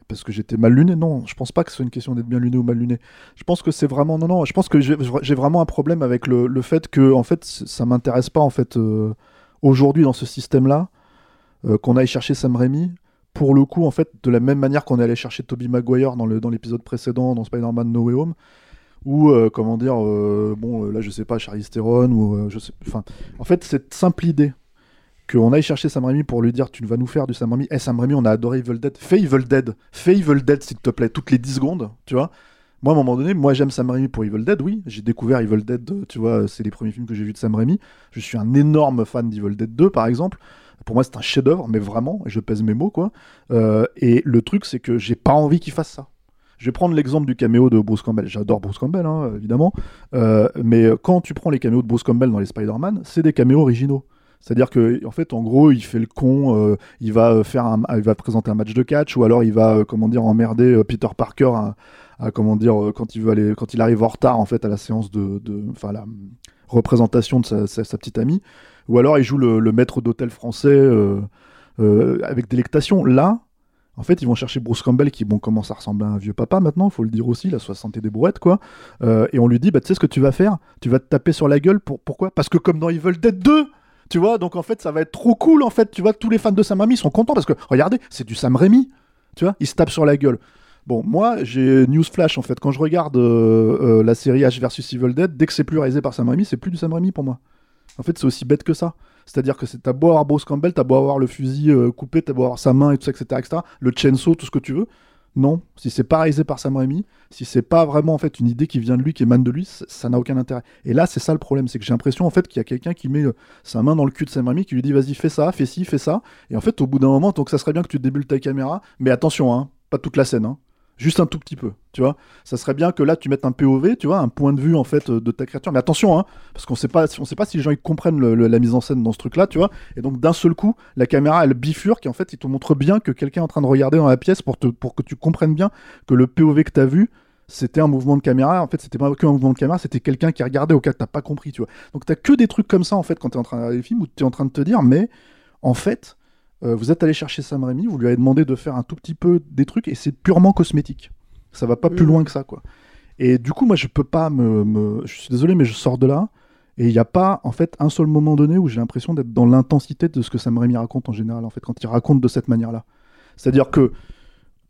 Parce que j'étais mal luné? Non, je pense pas que ce soit une question d'être bien luné ou mal luné. Je pense que c'est vraiment non, non. Je pense que j'ai vraiment un problème avec le, le fait que en fait, ça m'intéresse pas en fait euh, aujourd'hui dans ce système-là euh, qu'on aille chercher Sam Raimi. Pour le coup, en fait, de la même manière qu'on est allé chercher Tobey Maguire dans le dans l'épisode précédent, dans Spider-Man No Way Home, ou euh, comment dire, euh, bon, euh, là je sais pas, Charlize Theron, ou je sais, enfin, en fait, cette simple idée qu'on aille chercher Sam Raimi pour lui dire tu vas nous faire du Sam Raimi, eh Sam Raimi, on a adoré Evil Dead, fais Evil Dead, fais Evil Dead s'il te plaît, toutes les 10 secondes, tu vois. Moi, à un moment donné, moi j'aime Sam Raimi pour Evil Dead, oui, j'ai découvert Evil Dead, tu vois, c'est les premiers films que j'ai vus de Sam Raimi. Je suis un énorme fan d'Evil Dead 2, par exemple. Pour moi, c'est un chef-d'œuvre, mais vraiment, et je pèse mes mots, quoi. Et le truc, c'est que j'ai pas envie qu'il fasse ça. Je vais prendre l'exemple du caméo de Bruce Campbell. J'adore Bruce Campbell, hein, évidemment. Euh, mais quand tu prends les caméos de Bruce Campbell dans les Spider-Man, c'est des caméos originaux. C'est-à-dire que, en fait, en gros, il fait le con, euh, il va faire, un, il va présenter un match de catch, ou alors il va, euh, comment dire, emmerder Peter Parker à, comment dire, quand il veut aller, quand il arrive en retard, en fait, à la séance de, enfin, la représentation de sa, petite amie, ou alors il joue le, le maître d'hôtel français avec délectation. Là, en fait, ils vont chercher Bruce Campbell, qui bon, commence à ressembler à un vieux papa maintenant, faut le dire aussi, il a 60 et des brouettes, quoi. Euh, et on lui dit, bah, tu sais ce que tu vas faire? Tu vas te taper sur la gueule. Pour, pourquoi? Parce que comme dans Evil Dead 2 tu vois, donc en fait, ça va être trop cool, en fait. Tu vois, tous les fans de Sam Raimi sont contents parce que, regardez, c'est du Sam Raimi. Tu vois, il se tape sur la gueule. Bon, moi, j'ai Newsflash, en fait. Quand je regarde euh, euh, la série H versus Evil Dead, dès que c'est plus réalisé par Sam Raimi, c'est plus du Sam Raimi pour moi. En fait, c'est aussi bête que ça. C'est-à-dire que t'as beau avoir Bruce Campbell, t'as beau avoir le fusil euh, coupé, t'as beau avoir sa main et tout ça, etc., etc., le chainsaw, tout ce que tu veux. Non, si c'est pas réalisé par Sam Raimi, si c'est pas vraiment en fait une idée qui vient de lui, qui émane de lui, ça n'a aucun intérêt. Et là, c'est ça le problème, c'est que j'ai l'impression en fait qu'il y a quelqu'un qui met euh, sa main dans le cul de Sam Raimi, qui lui dit vas-y fais ça, fais ci, fais ça. Et en fait, au bout d'un moment, donc ça serait bien que tu débules ta caméra, mais attention, hein, pas toute la scène. Hein. Juste un tout petit peu, tu vois. Ça serait bien que là, tu mettes un POV, tu vois, un point de vue, en fait, euh, de ta créature. Mais attention, hein, parce qu'on sait pas, on sait pas si les gens ils comprennent le- le- la mise en scène dans ce truc-là, tu vois. Et donc, d'un seul coup, la caméra, elle bifurque, et en fait, il te montre bien que quelqu'un est en train de regarder dans la pièce pour, que tu comprennes bien que le POV que tu as vu, c'était un mouvement de caméra. En fait, c'était pas que un mouvement de caméra, c'était quelqu'un qui regardait au cas que t'as pas compris, tu vois. Donc, t'as que des trucs comme ça, en fait, quand t'es en train de regarder les films, où t'es en train de te dire, mais en fait, euh, vous êtes allé chercher Sam Raimi, vous lui avez demandé de faire un tout petit peu des trucs, et c'est purement cosmétique. Ça va pas plus Mm. loin que ça, quoi. Et du coup, moi, je peux pas me. me- Je suis désolé, mais je sors de là. Et il n'y a pas, en fait, un seul moment donné où j'ai l'impression d'être dans l'intensité de ce que Sam Raimi raconte en général, en fait, quand il raconte de cette manière-là. C'est-à-dire que,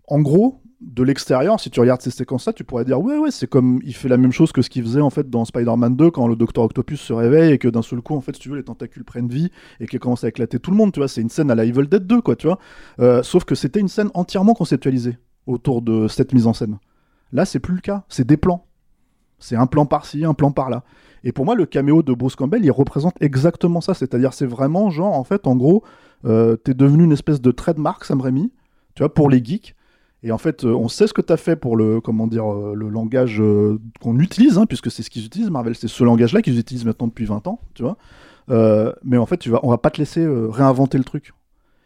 en gros, de l'extérieur, si tu regardes ces séquences-là, tu pourrais dire ouais, ouais, c'est comme il fait la même chose que ce qu'il faisait en fait dans Spider-Man 2 quand le Docteur Octopus se réveille et que d'un seul coup, en fait, si tu veux, les tentacules prennent vie et qu'il commence à éclater tout le monde. Tu vois, c'est une scène à la Evil Dead 2, quoi, tu vois. Euh, sauf que c'était une scène entièrement conceptualisée autour de cette mise en scène. Là, c'est plus le cas. C'est des plans. C'est un plan par-ci, un plan par-là. Et pour moi, le caméo de Bruce Campbell, il représente exactement ça. C'est-à-dire, c'est vraiment genre, en fait, en gros, euh, t'es devenu une espèce de trademark, Sam Raimi, tu vois, pour les geeks. Et en fait, euh, on sait ce que t'as fait pour le, comment dire, euh, le langage euh, qu'on utilise, hein, puisque c'est ce qu'ils utilisent, Marvel, c'est ce langage-là qu'ils utilisent maintenant depuis 20 ans, tu vois. Mais en fait, tu vas, on va pas te laisser réinventer le truc.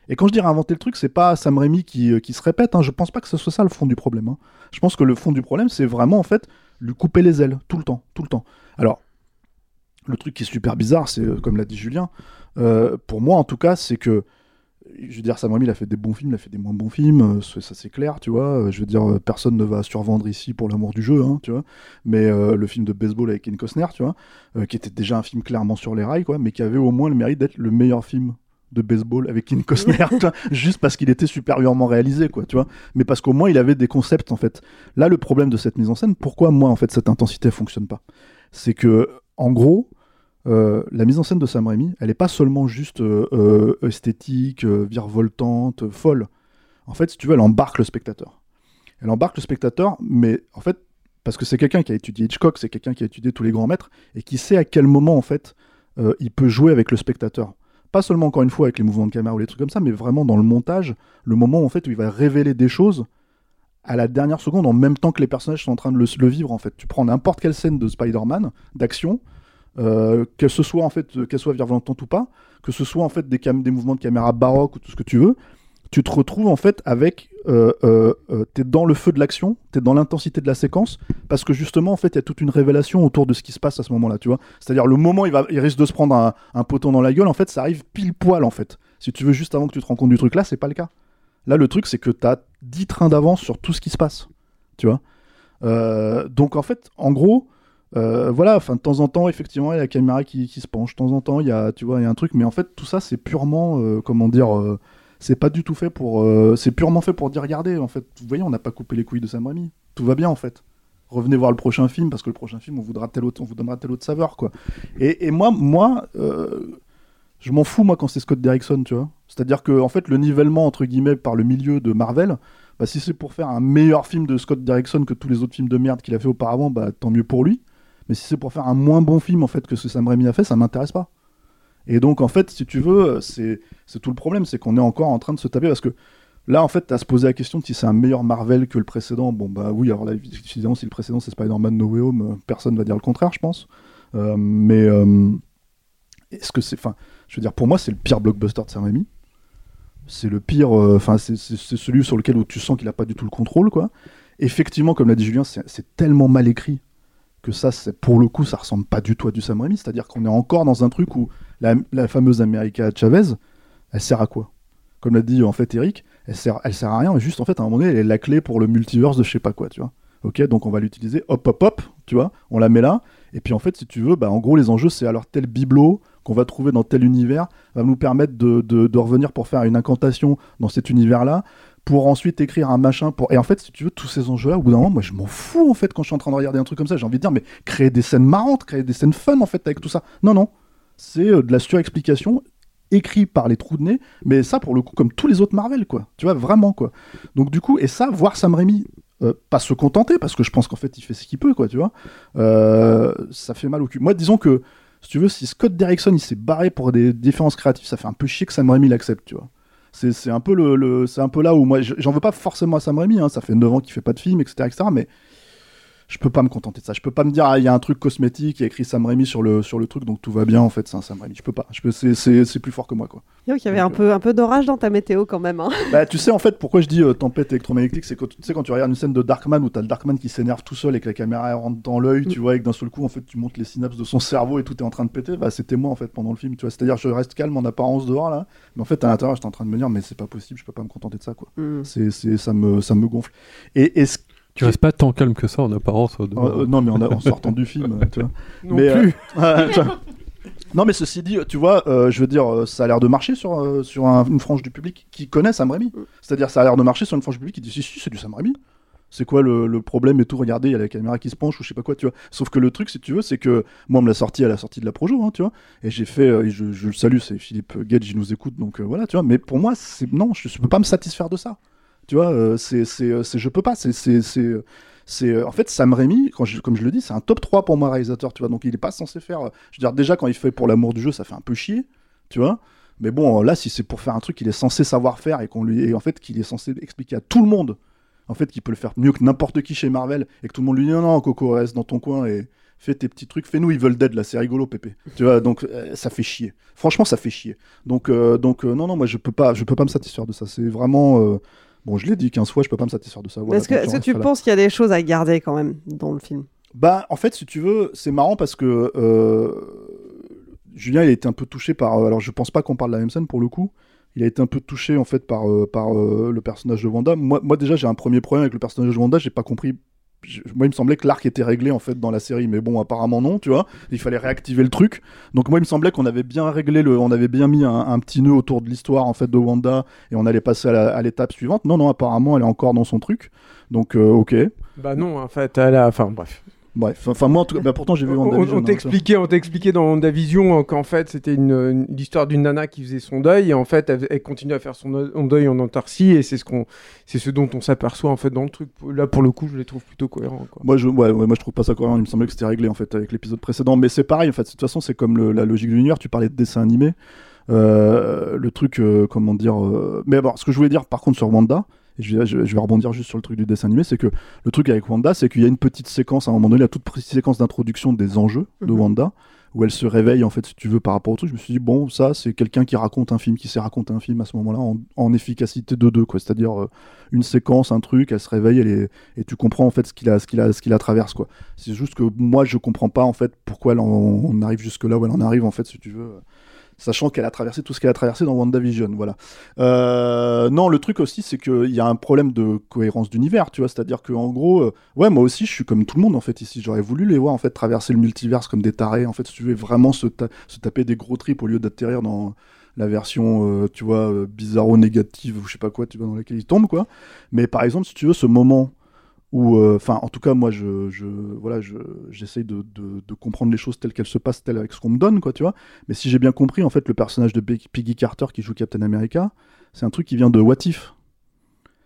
Et quand je dis réinventer le truc, c'est pas Sam Raimi qui, qui se répète. Hein. Je pense pas que ce soit ça le fond du problème. hein. Je pense que le fond du problème, c'est vraiment en fait lui couper les ailes tout le temps, tout le temps. Alors, le truc qui est super bizarre, c'est comme l'a dit Julien. pour moi, en tout cas, c'est que je veux dire, Sam Raimi, il a fait des bons films, il a fait des moins bons films, euh, ça c'est clair, tu vois. Euh, Je veux dire, euh, personne ne va survendre ici pour l'amour du jeu, hein, tu vois. Mais euh, le film de baseball avec Ken Costner, tu vois, euh, qui était déjà un film clairement sur les rails, quoi, mais qui avait au moins le mérite d'être le meilleur film de baseball avec Ken Costner, tu vois, juste parce qu'il était supérieurement réalisé, quoi, tu vois. Mais parce qu'au moins il avait des concepts, en fait. Là, le problème de cette mise en scène, pourquoi moi, en fait, cette intensité fonctionne pas, c'est que, en gros, euh, la mise en scène de Sam Raimi, elle est pas seulement juste euh, euh, esthétique, virevoltante, folle. En fait, si tu veux, elle embarque le spectateur. Elle embarque le spectateur, mais en fait, parce que c'est quelqu'un qui a étudié Hitchcock, c'est quelqu'un qui a étudié tous les grands maîtres et qui sait à quel moment en fait il peut jouer avec le spectateur. Pas seulement encore une fois avec les mouvements de caméra ou les trucs comme ça, mais vraiment dans le montage, le moment en fait où il va révéler des choses à la dernière seconde, en même temps que les personnages sont en train de le, le vivre en fait. Tu prends n'importe quelle scène de Spider-Man d'action, euh, que ce soit en fait qu'elle soit ou pas, que ce soit en fait des, mouvements de caméra baroque ou tout ce que tu veux, tu te retrouves en fait avec euh, euh, euh, t'es dans le feu de l'action, t'es dans l'intensité de la séquence, parce que justement en fait il y a toute une révélation autour de ce qui se passe à ce moment-là, tu vois. C'est-à-dire le moment il va, il risque de se prendre un, poton dans la gueule, en fait ça arrive pile poil en fait. Si tu veux juste avant que tu te rends compte du truc là, c'est pas le cas. Là le truc c'est que t'as 10 trains d'avance sur tout ce qui se passe, tu vois. Donc en fait, en gros, euh, voilà, enfin de temps en temps, effectivement, il y a la caméra qui, se penche, de temps en temps, il y a, tu vois, un truc, mais en fait, tout ça, c'est purement, euh, comment dire, euh, c'est pas du tout fait pour, c'est purement fait pour dire, regardez, en fait, vous voyez, on n'a pas coupé les couilles de Sam Raimi, tout va bien en fait. Revenez voir le prochain film parce que le prochain film, on voudra telle autre, on vous donnera telle autre saveur, quoi. Et, moi, moi, je m'en fous moi quand c'est Scott Derrickson, tu vois. C'est-à-dire que en fait, le nivellement entre guillemets par le milieu de Marvel, bah, si c'est pour faire un meilleur film de Scott Derrickson que tous les autres films de merde qu'il a fait auparavant, bah tant mieux pour lui. Mais si c'est pour faire un moins bon film en fait que ce que Sam Raimi a fait, ça m'intéresse pas. Et donc en fait, si tu veux, c'est tout le problème, c'est qu'on est encore en train de se taper parce que là en fait, à se poser la question de si c'est un meilleur Marvel que le précédent. Bon bah oui, alors là évidemment si le précédent c'est Spider-Man No Way Home, euh, personne va dire le contraire, je pense. Euh, mais euh, est-ce que c'est, enfin, je veux dire, pour moi c'est le pire blockbuster de Sam Raimi. C'est le pire, euh, enfin c'est c'est- celui sur lequel tu sens qu'il a pas du tout le contrôle, quoi. Effectivement, comme l'a dit Julien, c'est tellement mal écrit que ça, c'est pour le coup, ça ressemble pas du tout à du Sam. C'est-à-dire qu'on est encore dans un truc où la, fameuse America Chavez, elle sert à quoi? Comme l'a dit en fait Eric, elle sert, à rien, mais juste en fait à un moment donné, elle est la clé pour le multiverse de je sais pas quoi, tu vois. Ok, donc on va l'utiliser, hop hop hop, tu vois, on la met là, et puis en fait, si tu veux, bah en gros, les enjeux, c'est alors tel bibelot qu'on va trouver dans tel univers va nous permettre de revenir pour faire une incantation dans cet univers-là, pour ensuite écrire un machin pour et en fait si tu veux tous ces enjeux là au bout d'un moment moi je m'en fous en fait quand je suis en train de regarder un truc comme ça. J'ai envie de dire mais créer des scènes marrantes créer des scènes fun en fait avec tout ça. Non non. C'est euh, de la surexplication écrit par les trous de nez mais ça pour le coup comme tous les autres Marvel quoi. Tu vois vraiment quoi. Donc du coup et ça voir Sam Raimi euh, pas se contenter parce que je pense qu'en fait il fait ce qu'il peut quoi tu vois. Euh, ça fait mal au cul. Moi disons que si tu veux si Scott Derrickson il s'est barré pour des différences créatives ça fait un peu chier que Sam Raimi l'accepte tu vois C'est un peu le, le- c'est un peu là où moi je- j'en veux pas forcément à Sam Raimi. hein. Ça fait 9 ans qu'il fait pas de film, etc., etc. Mais je peux pas me contenter de ça. Je peux pas me dire ah il y a un truc cosmétique, il y a écrit Sam Raimi sur le sur le truc, donc tout va bien en fait. C'est un Sam Raimi. Je peux pas. Je peux. C'est c'est c'est plus fort que moi quoi. Il y avait un peu, un peu d'orage dans ta météo quand même. hein. Bah, tu sais, en fait, pourquoi je dis euh, tempête électromagnétique, c'est que tu sais, quand tu regardes une scène de Darkman où t'as le Darkman qui s'énerve tout seul et que la caméra rentre dans l'œil, tu vois, et que d'un seul coup, en fait, tu montes les synapses de son cerveau et tout est en train de péter, bah, c'était moi, en fait, pendant le film, tu vois. C'est-à-dire, je reste calme en apparence dehors, là, mais en fait, à l'intérieur, j'étais en train de me dire, mais c'est pas possible, je peux pas me contenter de ça, quoi. Mm. C'est, c'est, ça me, ça me gonfle. Et, et ce- Tu restes pas tant calme que ça en apparence. au euh, euh, non, mais en, sortant du film, euh, tu vois. Non mais, plus. euh, ouais, tu vois. Non, mais ceci dit, tu vois, euh, je veux dire, ça a l'air de marcher sur, euh, sur un- une frange du public qui connaît Sam Raimi. C'est-à-dire, ça a l'air de marcher sur une frange du public qui dit si, si, c'est du Sam Raimi. C'est quoi le, le problème et tout? Regardez, il y a la caméra qui se penche ou je sais pas quoi, tu vois. Sauf que le truc, si tu veux, c'est que moi, on me l'a sorti à la sortie de la Projo, hein, tu vois. Et j'ai fait, euh, et je, je le salue, c'est Philippe Gage, il nous écoute, donc euh, voilà, tu vois. Mais pour moi, c'est non, je, je peux pas me satisfaire de ça. Tu vois, euh, c'est, c'est, euh, c'est- je peux pas. C'est, c'est, c'est, euh, c'est, en fait, Sam Raimi, quand comme je le dis, c'est un top 3 pour moi réalisateur, tu vois. Donc il est pas censé faire. je veux dire, déjà, quand il fait pour l'amour du jeu, ça fait un peu chier, tu vois. Mais bon, là, si c'est pour faire un truc qu'il est censé savoir faire et qu'on lui, et en fait, qu'il est censé expliquer à tout le monde, en fait, qu'il peut le faire mieux que n'importe qui chez Marvel et que tout le monde lui dit non, non, Coco, reste dans ton coin et fais tes petits trucs, fais-nous Evil Dead, là, c'est rigolo, Pépé. tu vois, donc ça fait chier. Franchement, ça fait chier. Donc, donc non, non, moi, je peux pas, je peux pas me satisfaire de ça. C'est vraiment. Bon, je l'ai dit 15 fois, je peux pas me satisfaire de ça. Voilà, est-ce que, tu penses qu'il y a des choses à garder quand même dans le film? Bah, en fait, si tu veux, c'est marrant parce que euh, Julien, il a été un peu touché par. euh, alors, je pense pas qu'on parle de la même scène pour le coup. Il a été un peu touché en fait par, euh, par euh, le personnage de Wanda. Moi, moi déjà, j'ai un premier problème avec le personnage de Wanda. J'ai pas compris. Moi, il me semblait que l'arc était réglé en fait dans la série, mais bon, apparemment non, tu vois. Il fallait réactiver le truc. Donc moi, il me semblait qu'on avait bien réglé le, on avait bien mis un, petit nœud autour de l'histoire en fait de Wanda et on allait passer à l'étape suivante. Non, non, apparemment, elle est encore dans son truc. Donc, euh, ok. Bah non, en fait, elle a... Enfin, bref. Bref, enfin moi, en tout cas, bah, pourtant j'ai vu On, WandaVision. on hein, t'expliquait, on t'expliquait dans WandaVision euh, qu'en fait c'était une, l'histoire d'une nana qui faisait son deuil et en fait elle, elle continue à faire son, deuil en autarcie et c'est ce qu'on, c'est ce dont on s'aperçoit en fait dans le truc. Là pour le coup, je les trouve plutôt cohérents. Quoi. Moi je, ouais, ouais, moi je trouve pas ça cohérent. Il me semblait que c'était réglé en fait avec l'épisode précédent, mais c'est pareil en fait. De toute façon, c'est comme le- la logique de l'univers. Tu parlais de dessin animé, Euh, le truc, euh, comment dire. euh, Mais bon, ce que je voulais dire par contre sur Wanda, je vais, je, je vais rebondir juste sur le truc du dessin animé, c'est que le truc avec Wanda, c'est qu'il y a une petite séquence à un moment donné, la toute petite séquence d'introduction des enjeux de Mhm. Wanda. Où elle se réveille en fait, si tu veux, par rapport au truc. Je me suis dit bon, ça c'est quelqu'un qui raconte un film, qui sait raconter un film à ce moment-là en, en efficacité de deux, quoi. C'est-à-dire euh, une séquence, un truc, elle se réveille, elle est, et tu comprends en fait ce qu'il a, ce qu'il a, ce qu'il a traverse quoi. C'est juste que moi je comprends pas en fait pourquoi elle en- on arrive jusque là où elle en arrive en fait si tu veux, sachant qu'elle a traversé tout ce qu'elle a traversé dans WandaVision, voilà. Euh, non, le truc aussi c'est qu'il y a un problème de cohérence d'univers, tu vois, c'est-à-dire que en gros, euh, ouais moi aussi je suis comme tout le monde en fait ici, j'aurais voulu les voir en fait traverser le multiverse comme des tarés, en fait si tu veux vraiment se, se taper des gros trips au lieu d'atterrir dans la version, euh, tu vois, euh, bizarro négative ou je sais pas quoi, tu vois, dans laquelle ils tombent, quoi. Mais par exemple, si tu veux, ce moment euh, enfin, en tout cas, moi, je, je voilà, je, j'essaye de, de, de comprendre les choses telles qu'elles se passent, telles avec ce qu'on me donne, quoi, tu vois. Mais si j'ai bien compris, en fait, le personnage de Pe- Peggy Carter qui joue Captain America, c'est un truc qui vient de What If,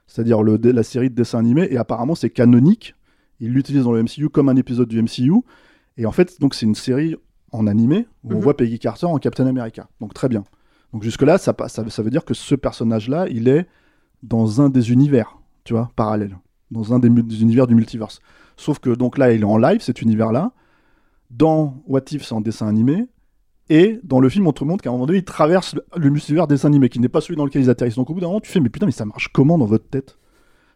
c'est-à-dire la série de dessins animés, et apparemment, c'est canonique. Ils l'utilisent dans le MCU comme un épisode du MCU. Et en fait, donc, c'est une série en animé où on Mhm. voit Peggy Carter en Captain America. Donc, très bien. Donc jusque-là, ça, pa- ça, ça veut dire que ce personnage-là, il est dans un des univers, tu vois, parallèles, dans un des, univers du multiverse. Sauf que donc là, il est en live, cet univers-là. Dans What If, c'est en dessin animé. Et dans le film, on te montre qu'à un moment donné, il traverse le, le multivers dessin animé, qui n'est pas celui dans lequel ils atterrissent. Donc au bout d'un moment, tu fais, mais putain, mais ça marche comment dans votre tête?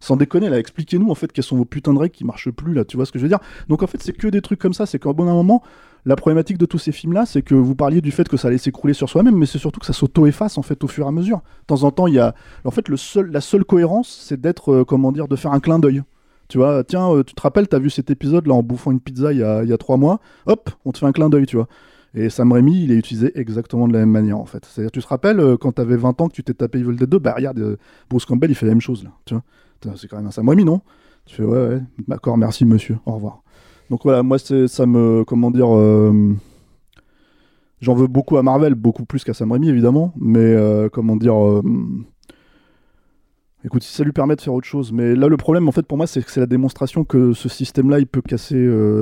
Sans déconner, là, expliquez-nous en fait quelles sont vos putains de règles qui marchent plus, là, tu vois ce que je veux dire? Donc en fait, c'est que des trucs comme ça, c'est qu'au bout d'un moment, la problématique de tous ces films-là, c'est que vous parliez du fait que ça allait s'écrouler sur soi-même, mais c'est surtout que ça s'auto-efface en fait au fur et à mesure. De temps en temps, il y a, en fait, la seule cohérence, c'est d'être, euh, comment dire, de faire un clin d'œil. Tu vois, tiens, euh, tu te rappelles, t'as vu cet épisode là en bouffant une pizza il y a, trois mois, hop, on te fait un clin d'œil, tu vois. Et Sam Raimi, il est utilisé exactement de la même manière en fait. C'est-à-dire, tu te rappelles euh, quand t'avais 20 ans que tu t'es tapé Evil Dead 2, bah regarde, euh, Bruce Campbell, il fait la même chose là, tu vois. C'est quand même un Sam Raimi, non? Tu fais ouais, d'accord, merci monsieur, au revoir. Donc voilà, moi ça me comment dire euh, j'en veux beaucoup à Marvel, beaucoup plus qu'à Sam Raimi évidemment, mais euh, comment dire euh, écoute, si ça lui permet de faire autre chose, mais là le problème en fait pour moi c'est que c'est la démonstration que ce système-là il peut casser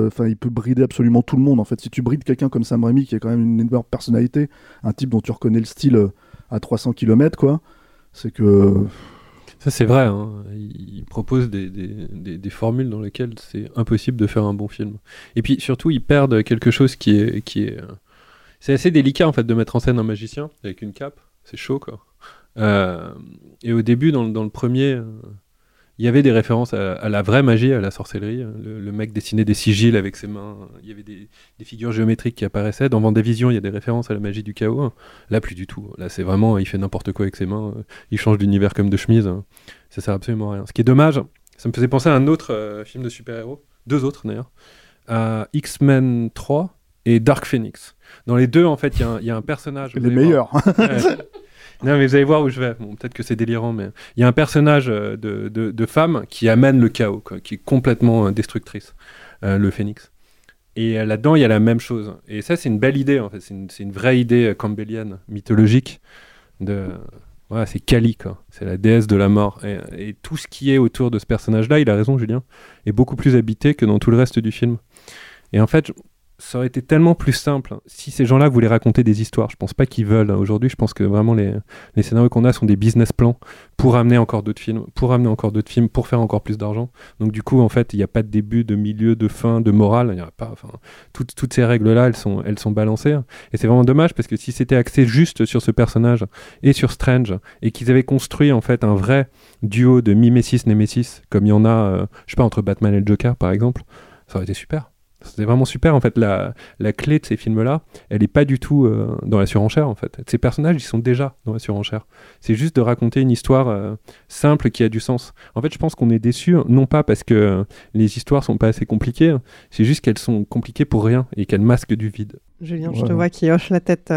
enfin il peut brider absolument tout le monde en fait. Si tu brides quelqu'un comme Sam Raimi qui est quand même une énorme personnalité, un type dont tu reconnais le style à 300 km quoi, C'est que. Ça, c'est vrai. Hein. Il propose des, des- des- formules dans lesquelles c'est impossible de faire un bon film. Et puis surtout, ils perdent quelque chose qui est. Qui est euh, c'est assez délicat en fait de mettre en scène un magicien avec une cape. C'est chaud quoi. Euh, et au début, dans, dans le premier, euh, il y avait des références à, à la vraie magie, à la sorcellerie. Le, le mec dessinait des sigils avec ses mains. Il y avait des, des figures géométriques qui apparaissaient. Dans Vendavision, il y a des références à la magie du chaos. Là, plus du tout. Là, c'est vraiment, il fait n'importe quoi avec ses mains. Il change d'univers comme de chemise. Ça sert absolument à rien. Ce qui est dommage, ça me faisait penser à un autre euh, film de super-héros, deux autres d'ailleurs, à X-Men 3 et Dark Phoenix. Dans les deux, en fait, il y a un- il y, a un personnage. Les meilleurs. Non, mais vous allez voir où je vais. Peut-être que c'est délirant, mais il y a un personnage euh, de, femme qui amène le chaos, qui est complètement euh, destructrice, euh, le phénix. Et là-dedans, il y a la même chose. Et ça, c'est une belle idée, en fait. C'est une, vraie idée campbellienne, mythologique. C'est Kali, quoi. C'est la déesse de la mort. Et, tout ce qui est autour de ce personnage-là, il a raison, Julien, est beaucoup plus habité que dans tout le reste du film. Et en fait, ça aurait été tellement plus simple si ces gens-là voulaient raconter des histoires. Je pense pas qu'ils veulent. Aujourd'hui, je pense que vraiment les, scénarios qu'on a sont des business plans pour amener encore d'autres films, pour amener encore d'autres films, pour faire encore plus d'argent. Donc du coup, en fait, il n'y a pas de début, de milieu, de fin, de morale. Il a pas. Toutes, ces règles-là, elles sont, elles sont balancées. Et c'est vraiment dommage parce que si c'était axé juste sur ce personnage et sur Strange et qu'ils avaient construit en fait un vrai duo de Mimesis Nemesis, comme il y en a, euh, je sais pas, entre Batman et le Joker par exemple, ça aurait été super. C'était vraiment super en fait. La, la clé de ces films-là, elle est pas du tout euh, dans la surenchère en fait. Ces personnages, ils sont déjà dans la surenchère. C'est juste de raconter une histoire euh, simple qui a du sens. En fait, je pense qu'on est déçu, non pas parce que euh, les histoires sont pas assez compliquées, hein. c'est juste qu'elles sont compliquées pour rien et qu'elles masquent du vide. Julien, je te vois qui hoche la tête.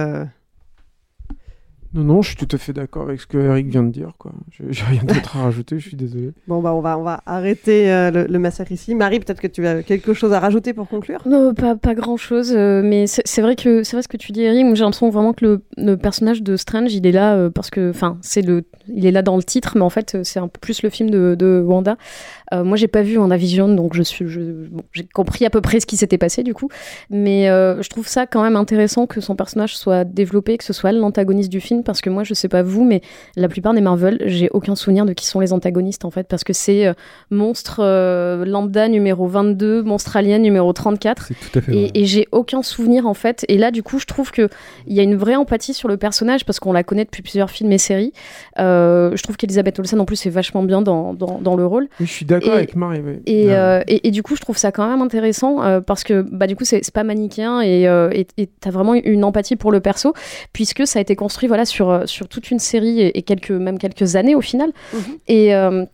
Euh. Non, non, je suis tout à fait d'accord avec ce que Eric vient de dire. quoi. J'ai rien d'autre à rajouter, je suis désolé. Bon, bah, on va, on va arrêter euh, le, le massacre ici. Marie, peut-être que tu as quelque chose à rajouter pour conclure? Non, pas, pas grand chose, mais c'est vrai que c'est vrai ce que tu dis, Eric. Moi, j'ai l'impression vraiment que le, le personnage de Strange, il est là euh, parce que, enfin, c'est le, il est là dans le titre, mais en fait, euh, c'est un peu plus le film de, de Wanda. Euh, moi, j'ai pas vu WandaVision, donc je suis, je, bon, j'ai compris à peu près ce qui s'était passé du coup, mais euh, je trouve ça quand même intéressant que son personnage soit développé, que ce soit elle l'antagoniste du film, parce que moi, je sais pas vous, mais la plupart des Marvel, j'ai aucun souvenir de qui sont les antagonistes en fait, parce que c'est euh, monstre euh, lambda numéro 22, monstre alien numéro 34. C'est tout à fait vrai. Et, et j'ai aucun souvenir en fait. Et là, du coup, je trouve que il y a une vraie empathie sur le personnage parce qu'on la connaît depuis plusieurs films et séries. Euh, je trouve qu'Elisabeth Olsen en plus est vachement bien dans, dans, dans le rôle. Oui, je suis d'accord avec Marie. Et, Ouais. euh, et, et du coup, je trouve ça quand même intéressant parce que bah, du coup, c'est pas manichéen et t'as vraiment une empathie pour le perso puisque ça a été construit voilà, sur, euh, sur toute une série et, et quelques, même quelques années au final. Mhm. Et. euh,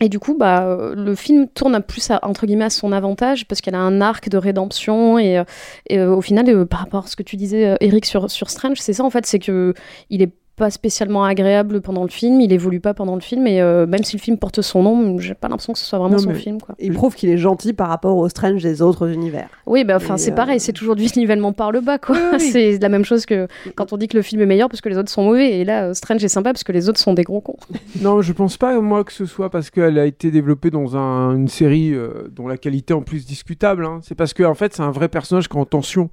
et du coup, bah, euh, le film tourne plus à, entre guillemets à son avantage parce qu'elle a un arc de rédemption et, et, au final, par rapport à ce que tu disais, Eric, sur, sur Strange, c'est ça en fait, c'est que il est pas spécialement agréable pendant le film, il évolue pas pendant le film et euh, même si le film porte son nom, j'ai pas l'impression que ce soit vraiment Non, son film quoi. Il prouve qu'il est gentil par rapport au Strange des autres univers. Oui, bah, enfin, c'est euh, pareil, c'est toujours du nivellement par le bas, quoi. Oui, oui. c'est la même chose que quand on dit que le film est meilleur parce que les autres sont mauvais. Et là, euh, Strange est sympa parce que les autres sont des gros cons. Non, je pense pas, moi, que ce soit parce qu'elle a été développée dans un- une série euh, dont la qualité en plus discutable. hein. C'est parce qu'en en fait, c'est un vrai personnage qui est en tension.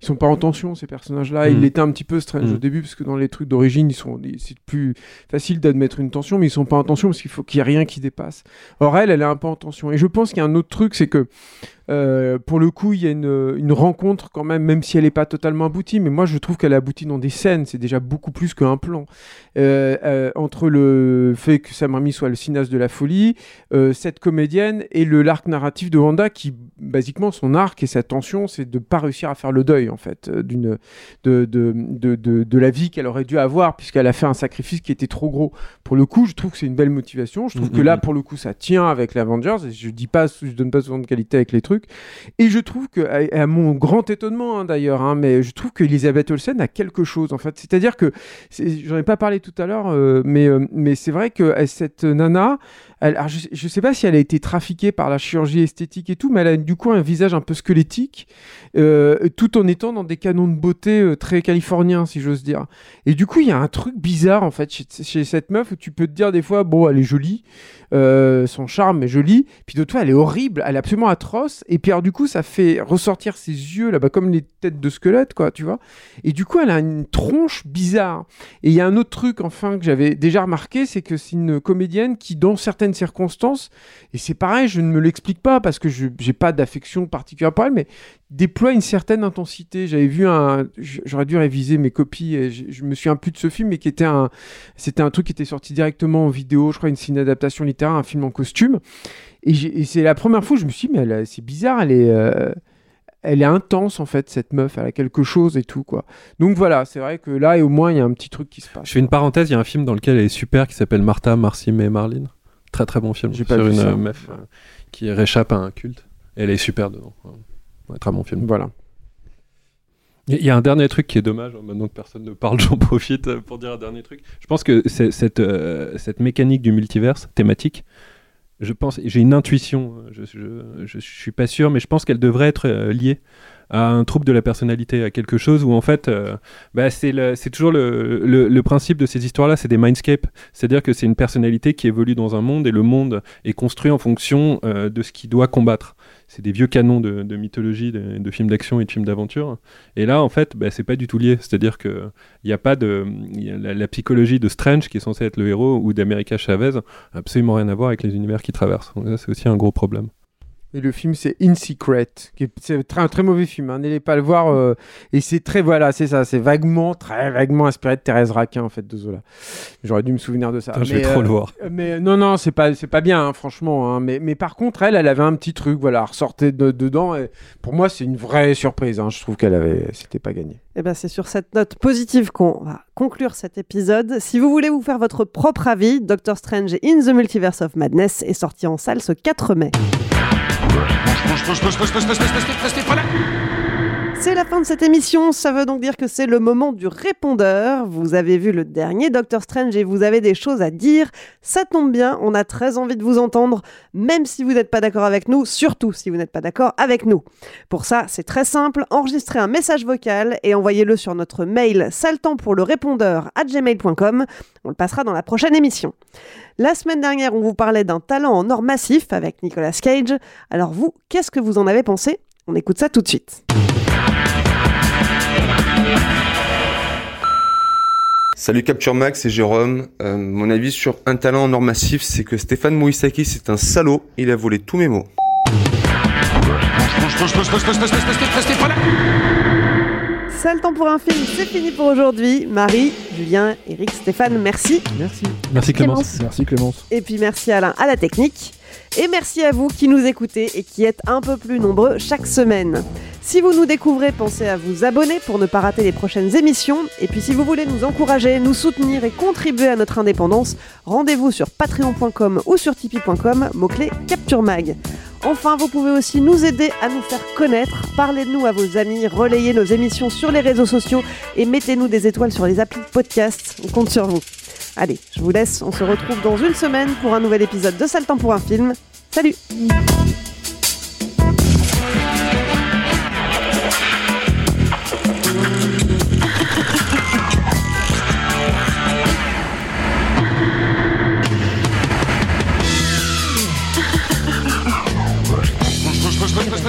Ils sont pas en tension, ces personnages-là. Il était un petit peu strange Mhm. au début, parce que dans les trucs d'origine, c'est plus facile d'admettre une tension, mais ils sont pas en tension parce qu'il faut qu'il y ait rien qui dépasse. Or, elle, elle est un peu en tension. Et je pense qu'il y a un autre truc, c'est que euh, pour le coup, il y a une, une rencontre quand même, même si elle n'est pas totalement aboutie, mais moi je trouve qu'elle aboutit dans des scènes, c'est déjà beaucoup plus qu'un plan. Euh, euh, entre le fait que Sam Raimi soit le cinéaste de la folie, cette comédienne et le l'arc narratif de Wanda qui, basiquement, son arc et sa tension, c'est de pas réussir à faire le deuil, en fait, d'une, de, de, de, de, de la vie qu'elle aurait dû avoir, puisqu'elle a fait un sacrifice qui était trop gros. Pour le coup, je trouve que c'est une belle motivation. Je trouve Mhm. que là, pour le coup, ça tient avec l'Avengers. Je dis pas, je donne pas souvent de qualité avec les trucs. Et je trouve que, à, mon grand étonnement hein, d'ailleurs, hein, mais je trouve qu'Elisabeth Olsen a quelque chose en fait. C'est-à-dire que, j'en ai pas parlé tout à l'heure, euh, mais, euh, mais c'est vrai que euh, cette nana, je, je sais pas si elle a été trafiquée par la chirurgie esthétique et tout, mais elle a du coup un visage un peu squelettique, tout en étant dans des canons de beauté très californiens, si j'ose dire. Et du coup, il y a un truc bizarre en fait chez cette meuf où tu peux te dire des fois, bon, elle est jolie, euh, son charme est joli, puis de toi, elle est horrible, elle est absolument atroce. Et puis alors, du coup, ça fait ressortir ses yeux là-bas comme les têtes de squelette, quoi, tu vois. Et du coup, elle a une tronche bizarre. Et il y a un autre truc, enfin, que j'avais déjà remarqué, c'est que c'est une comédienne qui, dans certaines circonstances, et c'est pareil, je ne me l'explique pas parce que je n'ai pas d'affection particulière pour elle, mais déploie une certaine intensité. J'avais vu un, j'aurais dû réviser mes copies. Et je, je me souviens plus de ce film, mais qui était un, c'était un truc qui était sorti directement en vidéo. Je crois une, une adaptation littéraire, un film en costume. Et, et c'est la première fois que je me suis dit, mais c'est bizarre, elle est, euh, elle est intense en fait cette meuf, elle a quelque chose et tout quoi. Donc voilà, c'est vrai que là et au moins il y a un petit truc qui se passe. Je fais une parenthèse, il y a un film dans lequel elle est super qui s'appelle Martha, Marcy et Marlene. Très très bon film sur pas une meuf euh, qui réchappe à un culte. Elle est super dedans. Ouais, très bon film. Voilà. Il y- a un dernier truc qui est dommage, hein, maintenant que personne ne parle, j'en profite euh, pour dire un dernier truc. Je pense que euh, cette mécanique du multiverse thématique, je pense, j'ai une intuition, je, je suis pas sûr, mais je pense qu'elle devrait être euh, liée à un trouble de la personnalité, à quelque chose où en fait, bah, c'est toujours le, principe de ces histoires-là, c'est des mindscapes, c'est-à-dire que c'est une personnalité qui évolue dans un monde et le monde est construit en fonction de ce qu'il doit combattre. C'est des vieux canons de, de mythologie, de, de films d'action et de films d'aventure. Et là, en fait, bah, c'est pas du tout lié. C'est-à-dire que il n'y a pas de la, la psychologie de Strange qui est censé être le héros ou d'America Chavez, absolument rien à voir avec les univers qui traversent. Donc ça, c'est aussi un gros problème. Et le film, c'est In Secret, c'est un très mauvais film. hein. N'allez pas le voir. euh, et c'est très, voilà, c'est ça, c'est vaguement, très vaguement inspiré de Thérèse Raquin, en fait, de Zola. J'aurais dû me souvenir de ça. Putain, je vais trop le voir. euh, Mais non, non, c'est pas, c'est pas bien, hein, franchement. hein. Mais, mais par contre, elle, elle avait un petit truc, voilà, elle ressortait de- dedans. Et pour moi, c'est une vraie surprise. hein. Je trouve qu'elle avait, c'était pas gagné. Eh ben, c'est sur cette note positive qu'on va conclure cet épisode. Si vous voulez vous faire votre propre avis, Doctor Strange in the Multiverse of Madness est sorti en salle ce 4 mai. Post, post, post, post, post, post, post, post, post, post, post, post, post, post, post, post, C'est la fin de cette émission, ça veut donc dire que c'est le moment du répondeur. Vous avez vu le dernier Doctor Strange et vous avez des choses à dire. Ça tombe bien, on a très envie de vous entendre, même si vous n'êtes pas d'accord avec nous, surtout si vous n'êtes pas d'accord avec nous. Pour ça, c'est très simple, enregistrez un message vocal et envoyez-le sur notre mail saltant pour le répondeur à gmail.com. On le passera dans la prochaine émission. La semaine dernière, on vous parlait d'un talent en or massif avec Nicolas Cage. Alors vous, qu'est-ce que vous en avez pensé? On écoute ça tout de suite. Salut Capture Max, c'est Jérôme. Euh, mon avis sur un talent en or massif, c'est que Stéphane Moïsaki, c'est un salaud. Il a volé tous mes mots. C'est le temps pour un film, c'est fini pour aujourd'hui. Marie, Julien, Eric, Stéphane, merci. Merci. Merci Clémence. Merci Clémence. Et puis merci Alain à la technique. Et merci à vous qui nous écoutez et qui êtes un peu plus nombreux chaque semaine. Si vous nous découvrez, pensez à vous abonner pour ne pas rater les prochaines émissions. Et puis si vous voulez nous encourager, nous soutenir et contribuer à notre indépendance, rendez-vous sur patreon.com ou sur tipeee.com, mot-clé Capture Mag. Enfin, vous pouvez aussi nous aider à nous faire connaître. Parlez de nous à vos amis, relayez nos émissions sur les réseaux sociaux et mettez-nous des étoiles sur les applis de podcast. On compte sur vous. Allez, je vous laisse. On se retrouve dans une semaine pour un nouvel épisode de Sale temps pour un film. Salut